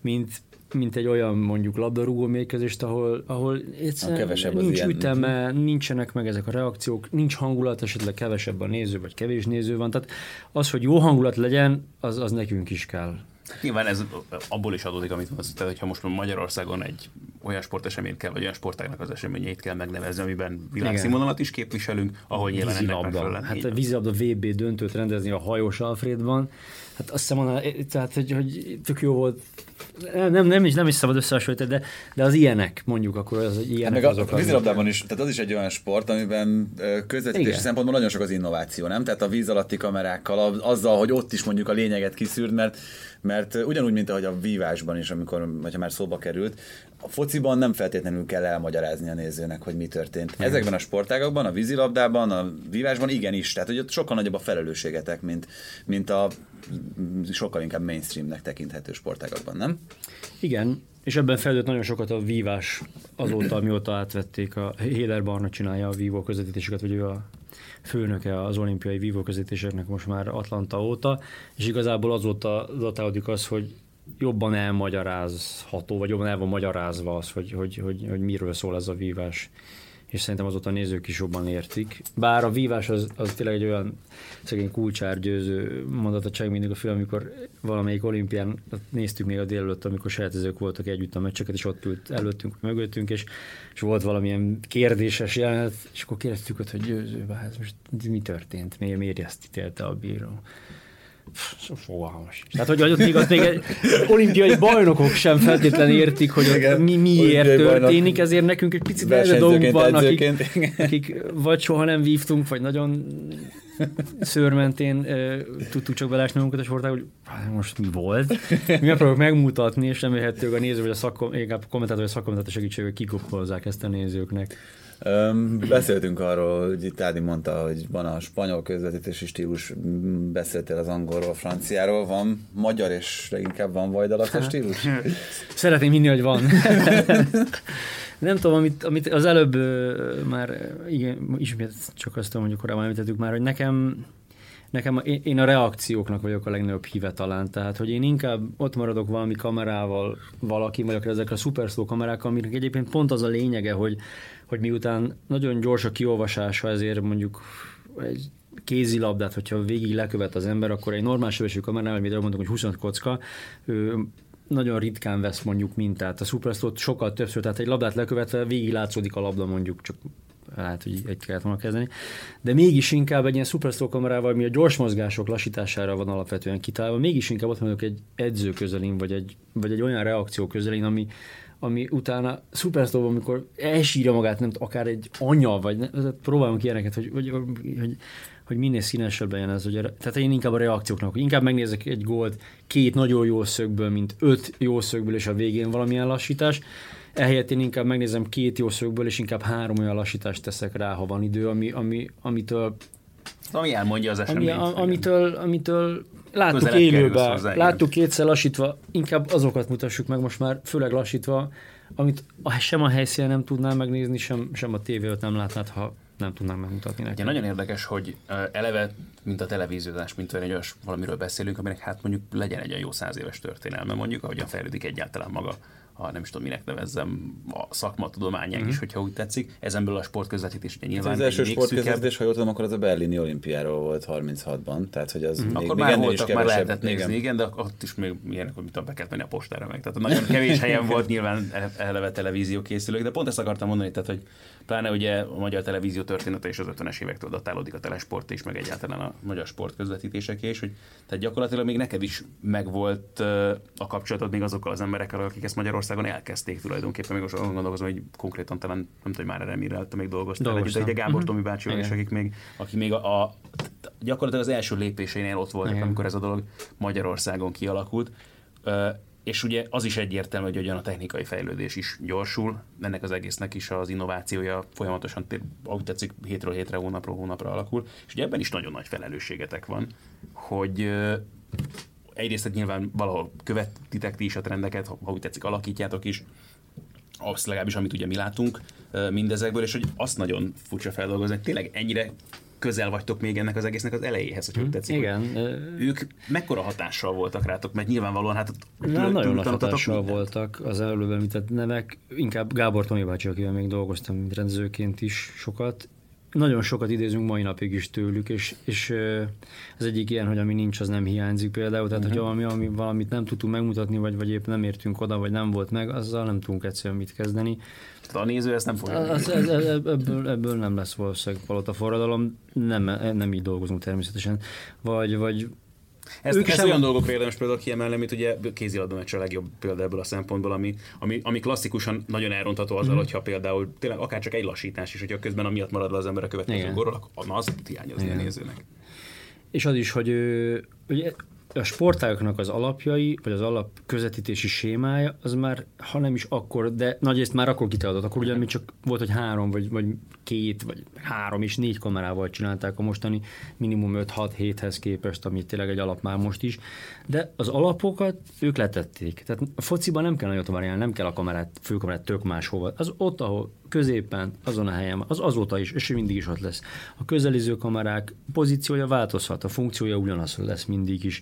mint, mint egy olyan mondjuk labdarúgó mérkőzést, ahol, ahol egyszerűen nincs ilyen. üteme, nincsenek meg ezek a reakciók, nincs hangulat, esetleg kevesebb a néző, vagy kevés néző van. Tehát az, hogy jó hangulat legyen, az, az nekünk is kell. Nyilván ez abból is adódik, amit mondsz, tehát hogyha most Magyarországon egy olyan sporteseményt kell, vagy olyan sportágnak az eseményeit kell megnevezni, amiben világszínvonalat is képviselünk, ahol nyilván ennek megfelelően. Hát a vízilabda VB döntőt rendezni a hajós Alfredban, hát azt hiszem, tehát, hogy, hogy tök jó volt nem, nem, is, nem is szabad összehasonlítani, de, de az ilyenek, mondjuk akkor az ilyenek hát azok. A vízilabdában is, tehát az is egy olyan sport, amiben közvetítési Igen. szempontból nagyon sok az innováció, nem? Tehát a víz alatti kamerákkal, azzal, hogy ott is mondjuk a lényeget kiszűrd, mert mert ugyanúgy, mint ahogy a vívásban is, amikor, hogyha már szóba került, a fociban nem feltétlenül kell elmagyarázni a nézőnek, hogy mi történt. Igen. Ezekben a sportágokban, a vízilabdában, a vívásban igenis, tehát hogy ott sokkal nagyobb a felelősségetek, mint, mint a sokkal inkább mainstreamnek tekinthető sportágakban, nem? Igen, és ebben fejlődött nagyon sokat a vívás azóta, mióta átvették, a Héder Barna csinálja a vívó közvetítéseket, vagy ő a főnöke az olimpiai vívó közvetítéseknek most már Atlanta óta, és igazából azóta datálódik az, hogy jobban elmagyarázható, vagy jobban el van magyarázva az, hogy, hogy, hogy, hogy miről szól ez a vívás és szerintem azóta a nézők is jobban értik. Bár a vívás az, az tényleg egy olyan szegény kulcsárgyőző mondatacság mindig a film, amikor valamelyik olimpián néztük még a délelőtt, amikor sejtezők voltak együtt a meccseket, és ott ült előttünk, mögöttünk, és, és volt valamilyen kérdéses jelenet, és akkor kérdeztük ott, hogy győző, hát most mi történt, miért, miért ezt ítélte a bíró? Fogalmas. Tehát, hogy ott még, ott még egy, olimpiai bajnokok sem feltétlenül értik, hogy Igen, mi, miért történik, ezért nekünk egy picit erre dolgunk van, akik, akik vagy soha nem vívtunk, vagy nagyon szőrmentén uh, tudtuk csak belásni magunkat a sportág, hogy most mi volt. Mi megpróbáljuk megmutatni, és remélhetőleg a néző, vagy a, szakkom, a kommentátor, vagy a szakkommentátor segítségével kikopolzák ezt a nézőknek. Beszéltünk arról, hogy itt Ádi mondta, hogy van a spanyol közvetítési stílus, beszéltél az angolról, franciáról, van magyar és leginkább van vajdalatos stílus? Szeretném hinni, hogy van. Nem tudom, amit, amit az előbb már, igen, ismét csak azt mondjuk korábban említettük már, hogy nekem nekem én a reakcióknak vagyok a legnagyobb híve talán, tehát hogy én inkább ott maradok valami kamerával valaki, vagy akár ezek a szuperszló kamerákkal, aminek egyébként pont az a lényege, hogy, hogy miután nagyon gyors a kiolvasása, ezért mondjuk egy kézilabdát, hogyha végig lekövet az ember, akkor egy normál sebességű kamerával, amit mondtuk, hogy 25 kocka, ő nagyon ritkán vesz mondjuk mintát. A Superstore sokkal többször, tehát egy labdát lekövetve végig látszódik a labda mondjuk, csak lehet, hogy egy kellett volna kezdeni, de mégis inkább egy ilyen Superstore kamerával, ami a gyors mozgások lassítására van alapvetően kitalálva, mégis inkább ott mondjuk egy edző közelén, vagy egy, vagy egy olyan reakció közelén, ami, ami utána Superstore, amikor elsírja magát, nem akár egy anya, vagy ne, próbálunk ilyeneket, hogy, hogy, hogy, hogy minél színesebb legyen ez. Hogy, tehát én inkább a reakcióknak, hogy inkább megnézek egy gólt két nagyon jó szögből, mint öt jó szögből, és a végén valamilyen lassítás, Ehelyett én inkább megnézem két jó szögből, és inkább három olyan lassítást teszek rá, ha van idő, ami, ami, amitől ami elmondja az eseményt. Ami, amitől, amitől láttuk élőben, láttuk kétszer lassítva, inkább azokat mutassuk meg most már, főleg lassítva, amit sem a helyszínen nem tudnám megnézni, sem, sem a tévé nem látnád, ha nem tudnám megmutatni neki. Ugye nagyon érdekes, hogy eleve, mint a televíziózás, mint olyan egy valamiről beszélünk, aminek hát mondjuk legyen egy olyan jó száz éves történelme, mondjuk, ahogyan fejlődik egyáltalán maga a nem is tudom minek nevezzem, a szakmatudományák mm-hmm. is, hogyha úgy tetszik. Ezen belül a sportközvetítés ugye nyilván Az első sportközvetítés, ha jól tudom, akkor az a berlini olimpiáról volt 36-ban, tehát hogy az mm, még, akkor még már voltak, már lehetett nézni, igen, de ott is még ilyenek, hogy mit be kellett menni a postára meg. Tehát nagyon kevés helyen volt nyilván e- eleve televízió készülők, de pont ezt akartam mondani, tehát hogy pláne ugye a magyar televízió története és az 50-es évektől datálódik a telesport és meg egyáltalán a magyar sport közvetítések és hogy tehát gyakorlatilag még neked is megvolt a kapcsolatod még azokkal az emberekkel, akik ezt Magyarországon elkezdték tulajdonképpen, még most azon gondolkozom, hogy konkrétan talán nem tudom, hogy már erre mire még dolgoztál, együtt, Dolgoztam. de ugye Gábor Mhm. Tomi bácsival is, akik még, akik még a, a gyakorlatilag az első lépéseinél ott voltak, Igen. amikor ez a dolog Magyarországon kialakult. És ugye az is egyértelmű, hogy ugyan a technikai fejlődés is gyorsul, ennek az egésznek is az innovációja folyamatosan, ahogy tetszik, hétről hétre, hónapról hónapra alakul, és ugye ebben is nagyon nagy felelősségetek van, hogy egyrészt nyilván valahol követitek ti is a trendeket, ha úgy tetszik, alakítjátok is, azt legalábbis, amit ugye mi látunk mindezekből, és hogy azt nagyon furcsa feldolgozni, hogy tényleg ennyire közel vagytok még ennek az egésznek az elejéhez, hogy úgy tetszik. Igen, Hogy ők mekkora hatással voltak rátok, mert nyilvánvalóan hát Na, nagyon nagy hatással mindent. voltak az előbb említett nevek, inkább Gábor Tomi bácsi, akivel még dolgoztam mint rendezőként is sokat. Nagyon sokat idézünk mai napig is tőlük, és, és az egyik ilyen, hogy ami nincs, az nem hiányzik például. Tehát, uh-huh. hogyha valami, ami, valamit nem tudtunk megmutatni, vagy, vagy épp nem értünk oda, vagy nem volt meg, azzal nem tudunk egyszerűen mit kezdeni. A néző ezt nem fogja. Az, ez, ebből, ebből nem lesz valószínűleg palota forradalom, nem, nem így dolgozunk természetesen. Vagy, vagy Ezt, ők ezt sem- olyan dolgokra érdemes például kiemelni, mint ugye kézilabda meccs a legjobb példa ebből a szempontból, ami, ami, ami klasszikusan nagyon elrontható azzal, Mhm. hogyha például tényleg akár csak egy lassítás is, hogyha közben amiatt marad le az ember a következő gólról, akkor az hiányozni a Igen. nézőnek. És az is, hogy ugye a sportágoknak az alapjai, vagy az alap közvetítési sémája, az már, ha nem is akkor, de nagyrészt már akkor kitaladott. Akkor ugye mi csak volt, hogy három, vagy, vagy két, vagy három és négy kamerával csinálták a mostani minimum 5-6 héthez képest, ami tényleg egy alap már most is. De az alapokat ők letették. Tehát a fociban nem kell nagyot variálni, nem kell a kamerát, főkamerát tök máshova. Az ott, ahol középen, azon a helyen, az azóta is, és mindig is ott lesz. A közeliző kamerák pozíciója változhat, a funkciója ugyanaz lesz mindig is,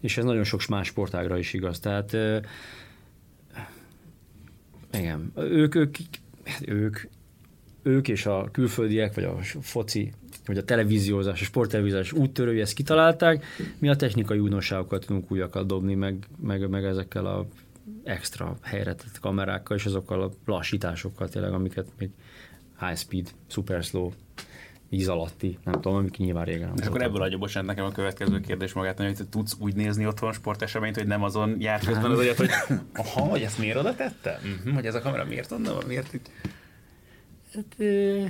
és ez nagyon sok más sportágra is igaz. Tehát igen, ők, ők, ők, ők és a külföldiek, vagy a foci, vagy a televíziózás, a sporttelevíziós úttörői ezt kitalálták, mi a technikai újdonságokat tudunk újakat dobni, meg, meg, meg ezekkel a extra helyre tett kamerákkal, és azokkal a lassításokkal tényleg, amiket még high speed, super slow, víz alatti, nem tudom, amik nyilván régen nem És akkor ebből adja bocsánat nekem a következő kérdés magát, hogy te tudsz úgy nézni otthon sporteseményt, hogy nem azon jár közben az agyat, hogy aha, hogy ezt miért oda tette? Uh-huh, hogy ez a kamera miért onnan van, miért itt? Hát, ö,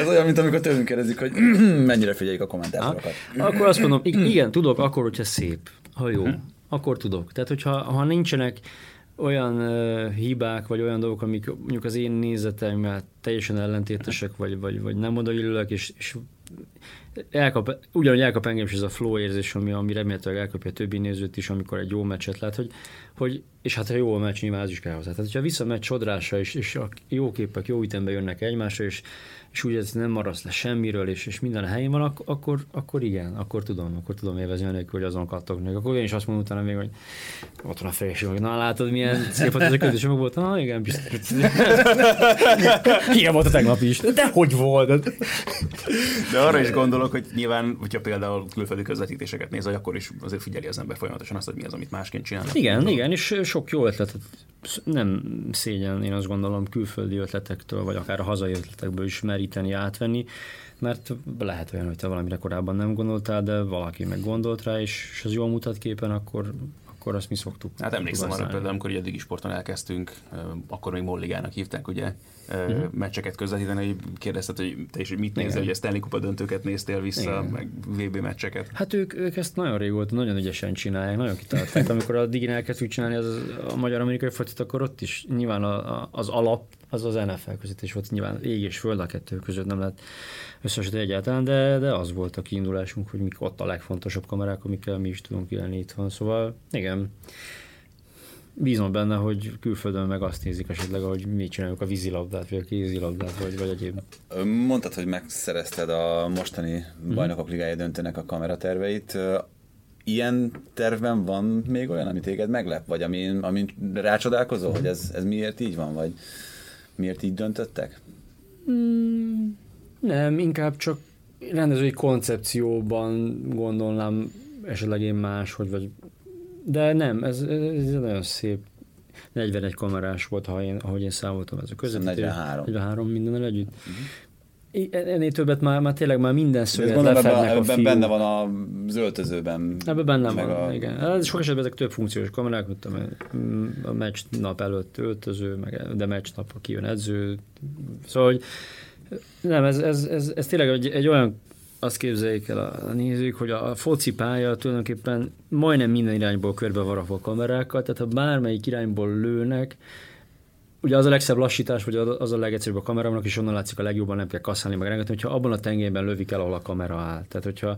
Ez olyan, mint amikor tőlünk kérdezik, hogy mennyire figyeljük a kommentátorokat. Akkor azt mondom, ig- igen, tudok, akkor, hogyha szép, ha jó, akkor tudok. Tehát, hogyha ha nincsenek olyan uh, hibák, vagy olyan dolgok, amik mondjuk az én nézeteimmel teljesen ellentétesek, vagy, vagy, vagy nem odaillőek, és, és elkap, ugyanúgy elkap engem is ez a flow érzés, ami, ami remélhetőleg elkapja a többi nézőt is, amikor egy jó meccset lát, hogy, hogy és hát ha jó a meccs, nyilván az is kell hozzá. Tehát, hogyha vissza a meccs sodrása, és, és a jó képek jó ütembe jönnek egymásra, és, és úgy ez nem maradsz le semmiről, és, és minden a helyén van, ak- akkor, akkor igen, akkor tudom, akkor tudom élvezni anélkül, hogy azon kattognék. Akkor én is azt mondom utána még, hogy ott van a feleség, hogy na látod, milyen szép volt ez a közös, meg volt, na igen, biztos. Ilyen volt a tegnap is. De hogy volt? De arra is gondolok, hogy nyilván, hogyha például külföldi közvetítéseket néz, akkor is azért figyeli az ember folyamatosan azt, hogy mi az, amit másként csinálnak. Igen, igen, és sok jó ötletet nem szégyen, én azt gondolom, külföldi ötletektől, vagy akár a hazai ötletekből is meríteni, átvenni, mert lehet olyan, hogy te valamire korábban nem gondoltál, de valaki meg gondolt rá, és, és az jól mutat képen, akkor, akkor azt mi szoktuk. Hát emlékszem arra például, amikor ugye a Digisporton elkezdtünk, ö, akkor még Molligának hívták, ugye, uh-huh. Meccseket közvetíteni, hogy kérdezted, hogy te is mit nézel, hogy a Stanley Kupa döntőket néztél vissza, Igen. meg VB meccseket. Hát ők, ők ezt nagyon régóta, nagyon ügyesen csinálják, nagyon kitalálták. Amikor a Digin elkezdtük csinálni az, a magyar-amerikai focit, akkor ott is nyilván a, a, az alap, az az NFL közvetítés volt, nyilván ég és föld a kettő között nem lehet összesíteni egyáltalán, de, de az volt a kiindulásunk, hogy mik ott a legfontosabb kamerák, amikkel mi is tudunk élni itthon. Szóval igen, bízom benne, hogy külföldön meg azt nézik esetleg, hogy mi csináljuk a vízilabdát, vagy a kézilabdát, vagy, vagy egyéb. Mondtad, hogy megszerezted a mostani Mhm. bajnokok ligája döntőnek a kameraterveit. Ilyen tervben van még olyan, ami téged meglep, vagy amin, amin rácsodálkozol, hogy ez, ez miért így van, vagy miért így döntöttek? Mm, nem, inkább csak rendezői koncepcióban gondolnám esetleg én más, hogy vagy de nem, ez, ez nagyon szép 41 kamerás volt, ha én, ahogy én számoltam ez a közvetítés. 43. 43 mindennel együtt. Uh-huh. Ennél többet már, már tényleg már minden szöget lefednek a fiú. benne van a öltözőben. Ebben benne van, a... igen. Ez sok esetben ezek több funkciós kamerák, mint a meccs nap előtt öltöző, meg, de meccs nap kijön edző. Szóval, hogy nem, ez, ez, ez, ez tényleg egy, egy olyan azt képzeljék el a nézők, hogy a foci pálya tulajdonképpen majdnem minden irányból körbe van a kamerákkal, tehát ha bármelyik irányból lőnek, ugye az a legszebb lassítás, vagy az a legegyszerűbb a kamerának, és onnan látszik a legjobban nem kell kasszálni, meg rengeteg, hogyha abban a tengelyben lövik el, ahol a kamera áll. Tehát, hogyha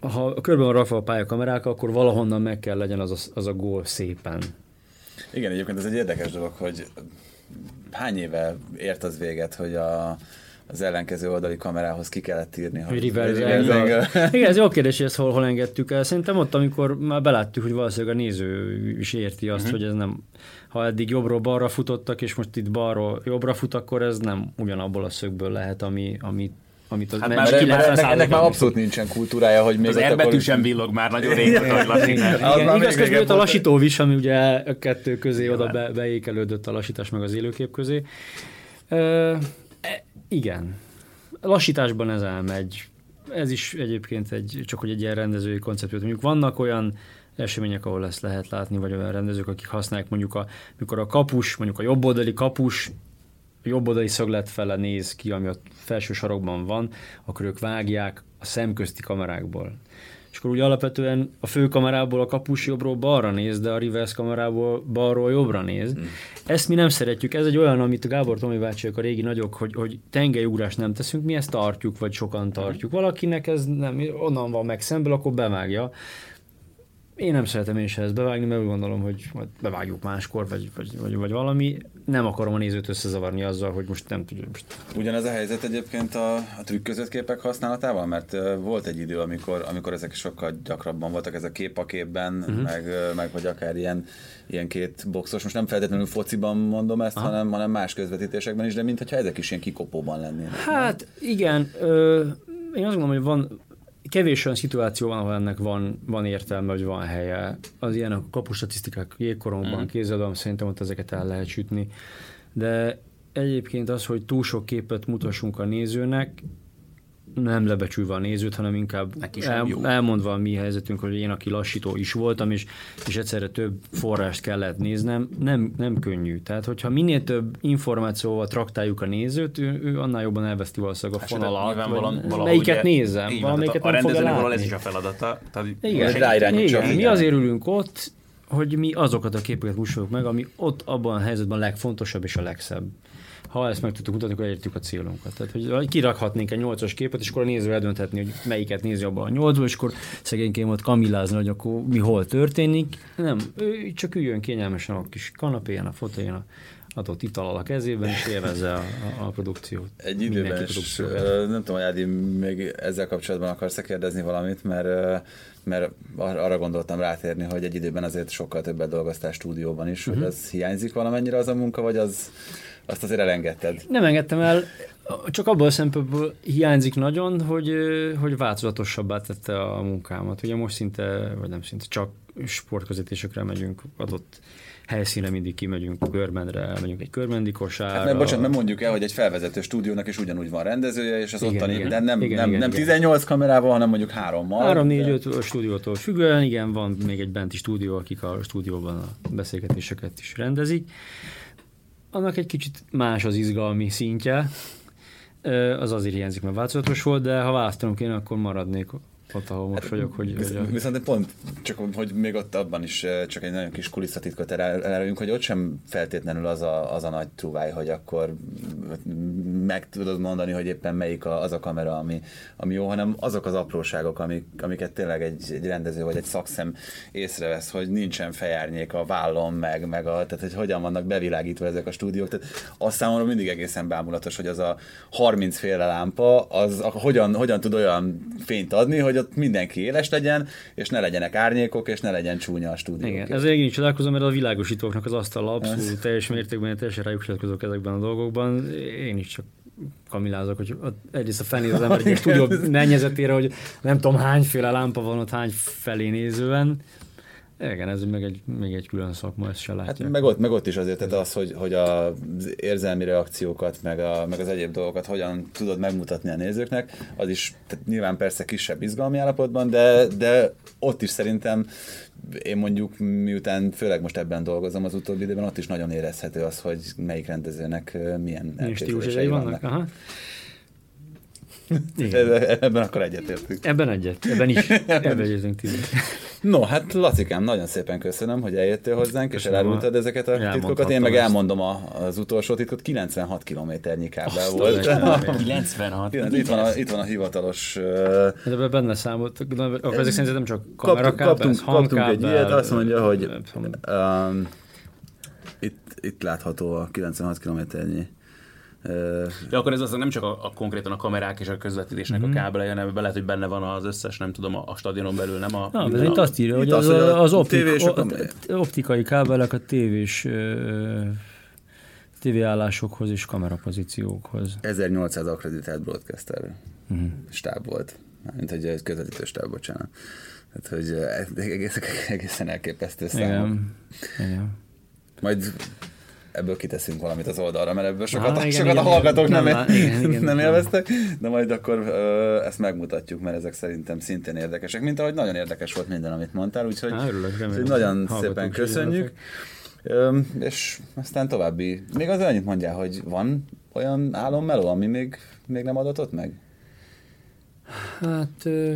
ha körben van rakva a pálya kamerák, akkor valahonnan meg kell legyen az a, az a gól szépen. Igen, egyébként ez egy érdekes dolog, hogy hány éve ért az véget, hogy a, az ellenkező oldali kamerához ki kellett írni. Hogy reverse Igen, ez jó kérdés, hogy ezt hol, hol engedtük el. Szerintem ott, amikor már beláttuk, hogy valószínűleg a néző is érti azt, uh-huh. hogy ez nem, ha eddig jobbról balra futottak, és most itt balról jobbra fut, akkor ez nem ugyanabból a szögből lehet, ami, amit amit az hát már ennek, ennek, ennek már abszolút nincsen kultúrája, hogy még az erbetű akkor... sem villog már nagyon régóta, hogy igaz, közben jött a lassító is, ami ugye a kettő közé oda be, beékelődött a lassítás meg az élőkép közé. Igen. Lassításban ez elmegy. Ez is egyébként egy, csak hogy egy ilyen rendezői koncepciót. Mondjuk vannak olyan események, ahol ezt lehet látni, vagy olyan rendezők, akik használják mondjuk, a, mikor a kapus, mondjuk a jobboldali kapus a jobboldali szöglet fele néz ki, ami a felső sarokban van, akkor ők vágják a szemközti kamerákból és akkor úgy alapvetően a fő kamerából a kapus jobbról balra néz, de a reverse kamerából balról jobbra néz. Mm. Ezt mi nem szeretjük, ez egy olyan, amit a Gábor Tomi bácsiak a régi nagyok, hogy, hogy tengelyugrás nem teszünk, mi ezt tartjuk, vagy sokan tartjuk. Valakinek ez nem, onnan van meg szemből, akkor bevágja. Én nem szeretem én se ezt bevágni, mert úgy gondolom, hogy majd bevágjuk máskor, vagy, vagy, vagy, vagy valami. Nem akarom a nézőt összezavarni azzal, hogy most nem tudjuk. Most... Ugyanez a helyzet egyébként a, a trükk képek használatával, mert volt egy idő, amikor, amikor ezek sokkal gyakrabban voltak, ez a kép a képben, uh-huh. meg, meg vagy akár ilyen, ilyen két boxos, most nem feltétlenül fociban mondom ezt, hanem, hanem más közvetítésekben is, de mintha ezek is ilyen kikopóban lennének. Hát nem? igen, ö, én azt gondolom, hogy van, kevés olyan szituáció van, ahol ennek van, van értelme, vagy van helye. Az ilyen a kapustatisztikák jégkoromban, mm. kézadom, szerintem ott ezeket el lehet sütni. De egyébként az, hogy túl sok képet mutassunk a nézőnek, nem lebecsülve a nézőt, hanem inkább el, elmondva a mi helyzetünk, hogy én, aki lassító is voltam, és, és egyszerre több forrást kellett néznem, nem, nem könnyű. Tehát, hogyha minél több információval traktáljuk a nézőt, ő, ő annál jobban elveszti valószínűleg a hát, fonalat. melyiket ugye, nézem, így, valamelyiket a, a rendezőnek valahol ez is a feladata. Tehát, igen, igen, mi azért ülünk ott, hogy mi azokat a képeket musoljuk meg, ami ott abban a helyzetben a legfontosabb és a legszebb ha ezt meg tudtuk mutatni, akkor elértük a célunkat. Tehát, hogy kirakhatnénk egy nyolcas képet, és akkor a néző eldönthetni, hogy melyiket nézi abban a nyolcból, és akkor szegényként ott kamilázni, hogy akkor mi hol történik. Nem, ő csak üljön kényelmesen a kis kanapéján, a foteljen, a adott ital a kezében, és élvezze a, a, a produkciót. Egy időben, nem tudom, hogy Ádi még ezzel kapcsolatban akarsz kérdezni valamit, mert, mert arra gondoltam rátérni, hogy egy időben azért sokkal többet dolgoztál stúdióban is, uh-huh. hogy mhm. az hiányzik valamennyire az a munka, vagy az azt azért elengedted. Nem engedtem el, csak abból a szempontból hiányzik nagyon, hogy, hogy változatosabbá tette a munkámat. Ugye most szinte, vagy nem szinte, csak sportközítésekre megyünk adott helyszínre mindig kimegyünk körmendre, megyünk egy körmendi kosárra. Hát mert bocsánat, mert mondjuk el, hogy egy felvezető stúdiónak is ugyanúgy van rendezője, és az igen, ottani, igen, de nem, igen, nem, igen, nem igen. 18 kamerával, hanem mondjuk hárommal. Három, négy, de... öt stúdiótól függően, igen, van még egy benti stúdió, akik a stúdióban a beszélgetéseket is rendezik annak egy kicsit más az izgalmi szintje, az azért hiányzik, mert változatos volt, de ha választanom kéne, akkor maradnék ott, ahol most hát, vagyok. Hogy, visz, hogy a... Viszont pont, csak hogy még ott abban is csak egy nagyon kis kulisszatitkot elárulunk, hogy ott sem feltétlenül az a, az a nagy truváj, hogy akkor meg tudod mondani, hogy éppen melyik a, az a kamera, ami, ami jó, hanem azok az apróságok, amik, amiket tényleg egy, egy rendező vagy egy szakszem észrevesz, hogy nincsen fejárnyék a vállon, meg, meg a, tehát hogy hogyan vannak bevilágítva ezek a stúdiók. Tehát azt számomra mindig egészen bámulatos, hogy az a 30 féle lámpa, az a, hogyan, hogyan tud olyan fényt adni, hogy ott mindenki éles legyen, és ne legyenek árnyékok, és ne legyen csúnya a stúdió. Igen, ezért én is csodálkozom, mert a világosítóknak az asztal abszolút teljes mértékben, teljesen rájuk ezekben a dolgokban. Én is csak kamilázok, hogy egyrészt a felnéz az ember egy stúdió mennyezetére, hogy nem tudom hányféle lámpa van ott hány felé nézően, igen, ez meg egy, még egy külön szakma, ezt se látják. Hát meg ott, meg ott is azért, tehát az, hogy, hogy az érzelmi reakciókat, meg, a, meg az egyéb dolgokat hogyan tudod megmutatni a nézőknek, az is tehát nyilván persze kisebb izgalmi állapotban, de, de ott is szerintem én mondjuk miután főleg most ebben dolgozom az utóbbi időben, ott is nagyon érezhető az, hogy melyik rendezőnek milyen elképzelései vannak. vannak. Aha. Ebben akkor egyetértünk. Ebben egyet, ebben is. Ebben egyetünk No, hát Lacikám, nagyon szépen köszönöm, hogy eljöttél hozzánk, köszönöm és elárultad ezeket a titkokat. Én meg elmondom a, az utolsó titkot, 96 kilométernyi kábel volt. 96. itt, van a, itt van a hivatalos... De ebben benne számolt, akkor ezek szerint nem csak kamerakábel, kaptunk, kaptunk egy ilyet, azt mondja, hogy um, itt, itt látható a 96 kilométernyi de akkor ez az nem csak a, a konkrétan a kamerák és a közvetítésnek mm-hmm. a mhm. kábelei, hanem lehet, hogy benne van az összes, nem tudom, a, a stadionon belül, nem a... Na, de itt azt írja, hogy az, az, az optik, o, optikai kábelek a tévés tévéállásokhoz és kamerapozíciókhoz. 1800 akreditált broadcaster mm-hmm. stáb volt. Mint egy közvetítő stáb, bocsánat. Tehát, hogy egészen, egészen elképesztő szám. Igen. Igen. Majd ebből kiteszünk valamit az oldalra, mert ebből sokat, ah, igen, sokat igen, a hallgatók nem, nem, igen, igen, nem élveztek, de majd akkor ö, ezt megmutatjuk, mert ezek szerintem szintén érdekesek, mint ahogy nagyon érdekes volt minden, amit mondtál, úgyhogy, Há, örülök, remélem, nagyon szépen köszönjük. Ö, és aztán további, még az annyit mondjál, hogy van olyan álommeló, ami még, még nem adatott meg? Hát... Ö...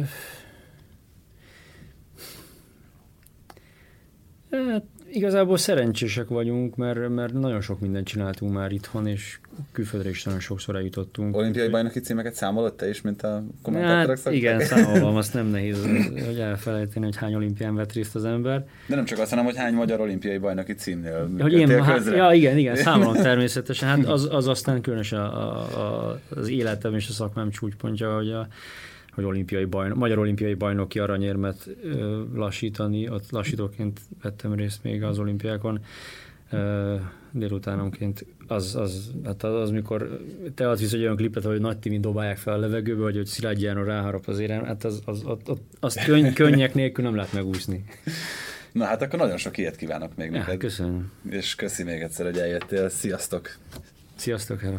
Hát igazából szerencsések vagyunk, mert, mert nagyon sok mindent csináltunk már itthon, és külföldre is nagyon sokszor eljutottunk. Olimpiai bajnoki címeket számolod te is, mint a kommentátorok hát, Igen, számolom, azt nem nehéz, hogy elfelejteni, hogy hány olimpián vett részt az ember. De nem csak azt, hanem, hogy hány magyar olimpiai bajnoki címnél hogy én, hát, Ja, igen, igen, számolom természetesen. Hát az, az aztán különösen a, a, az életem és a szakmám csúcspontja, hogy a hogy olimpiai bajnok, magyar olimpiai bajnoki aranyérmet lassítani. Ott lassítóként vettem részt még az olimpiákon délutánonként az, az, hát az, az, mikor te adsz vissza egy olyan klipet, hogy nagy timi dobálják fel a levegőbe, vagy hogy Szilágyi János ráharap az érem, hát az, az, az, az, az könny, könnyek nélkül nem lehet megúszni. Na hát akkor nagyon sok ilyet kívánok még ja, neked. Köszönöm. És köszi még egyszer, hogy eljöttél. Sziasztok! Sziasztok, hello!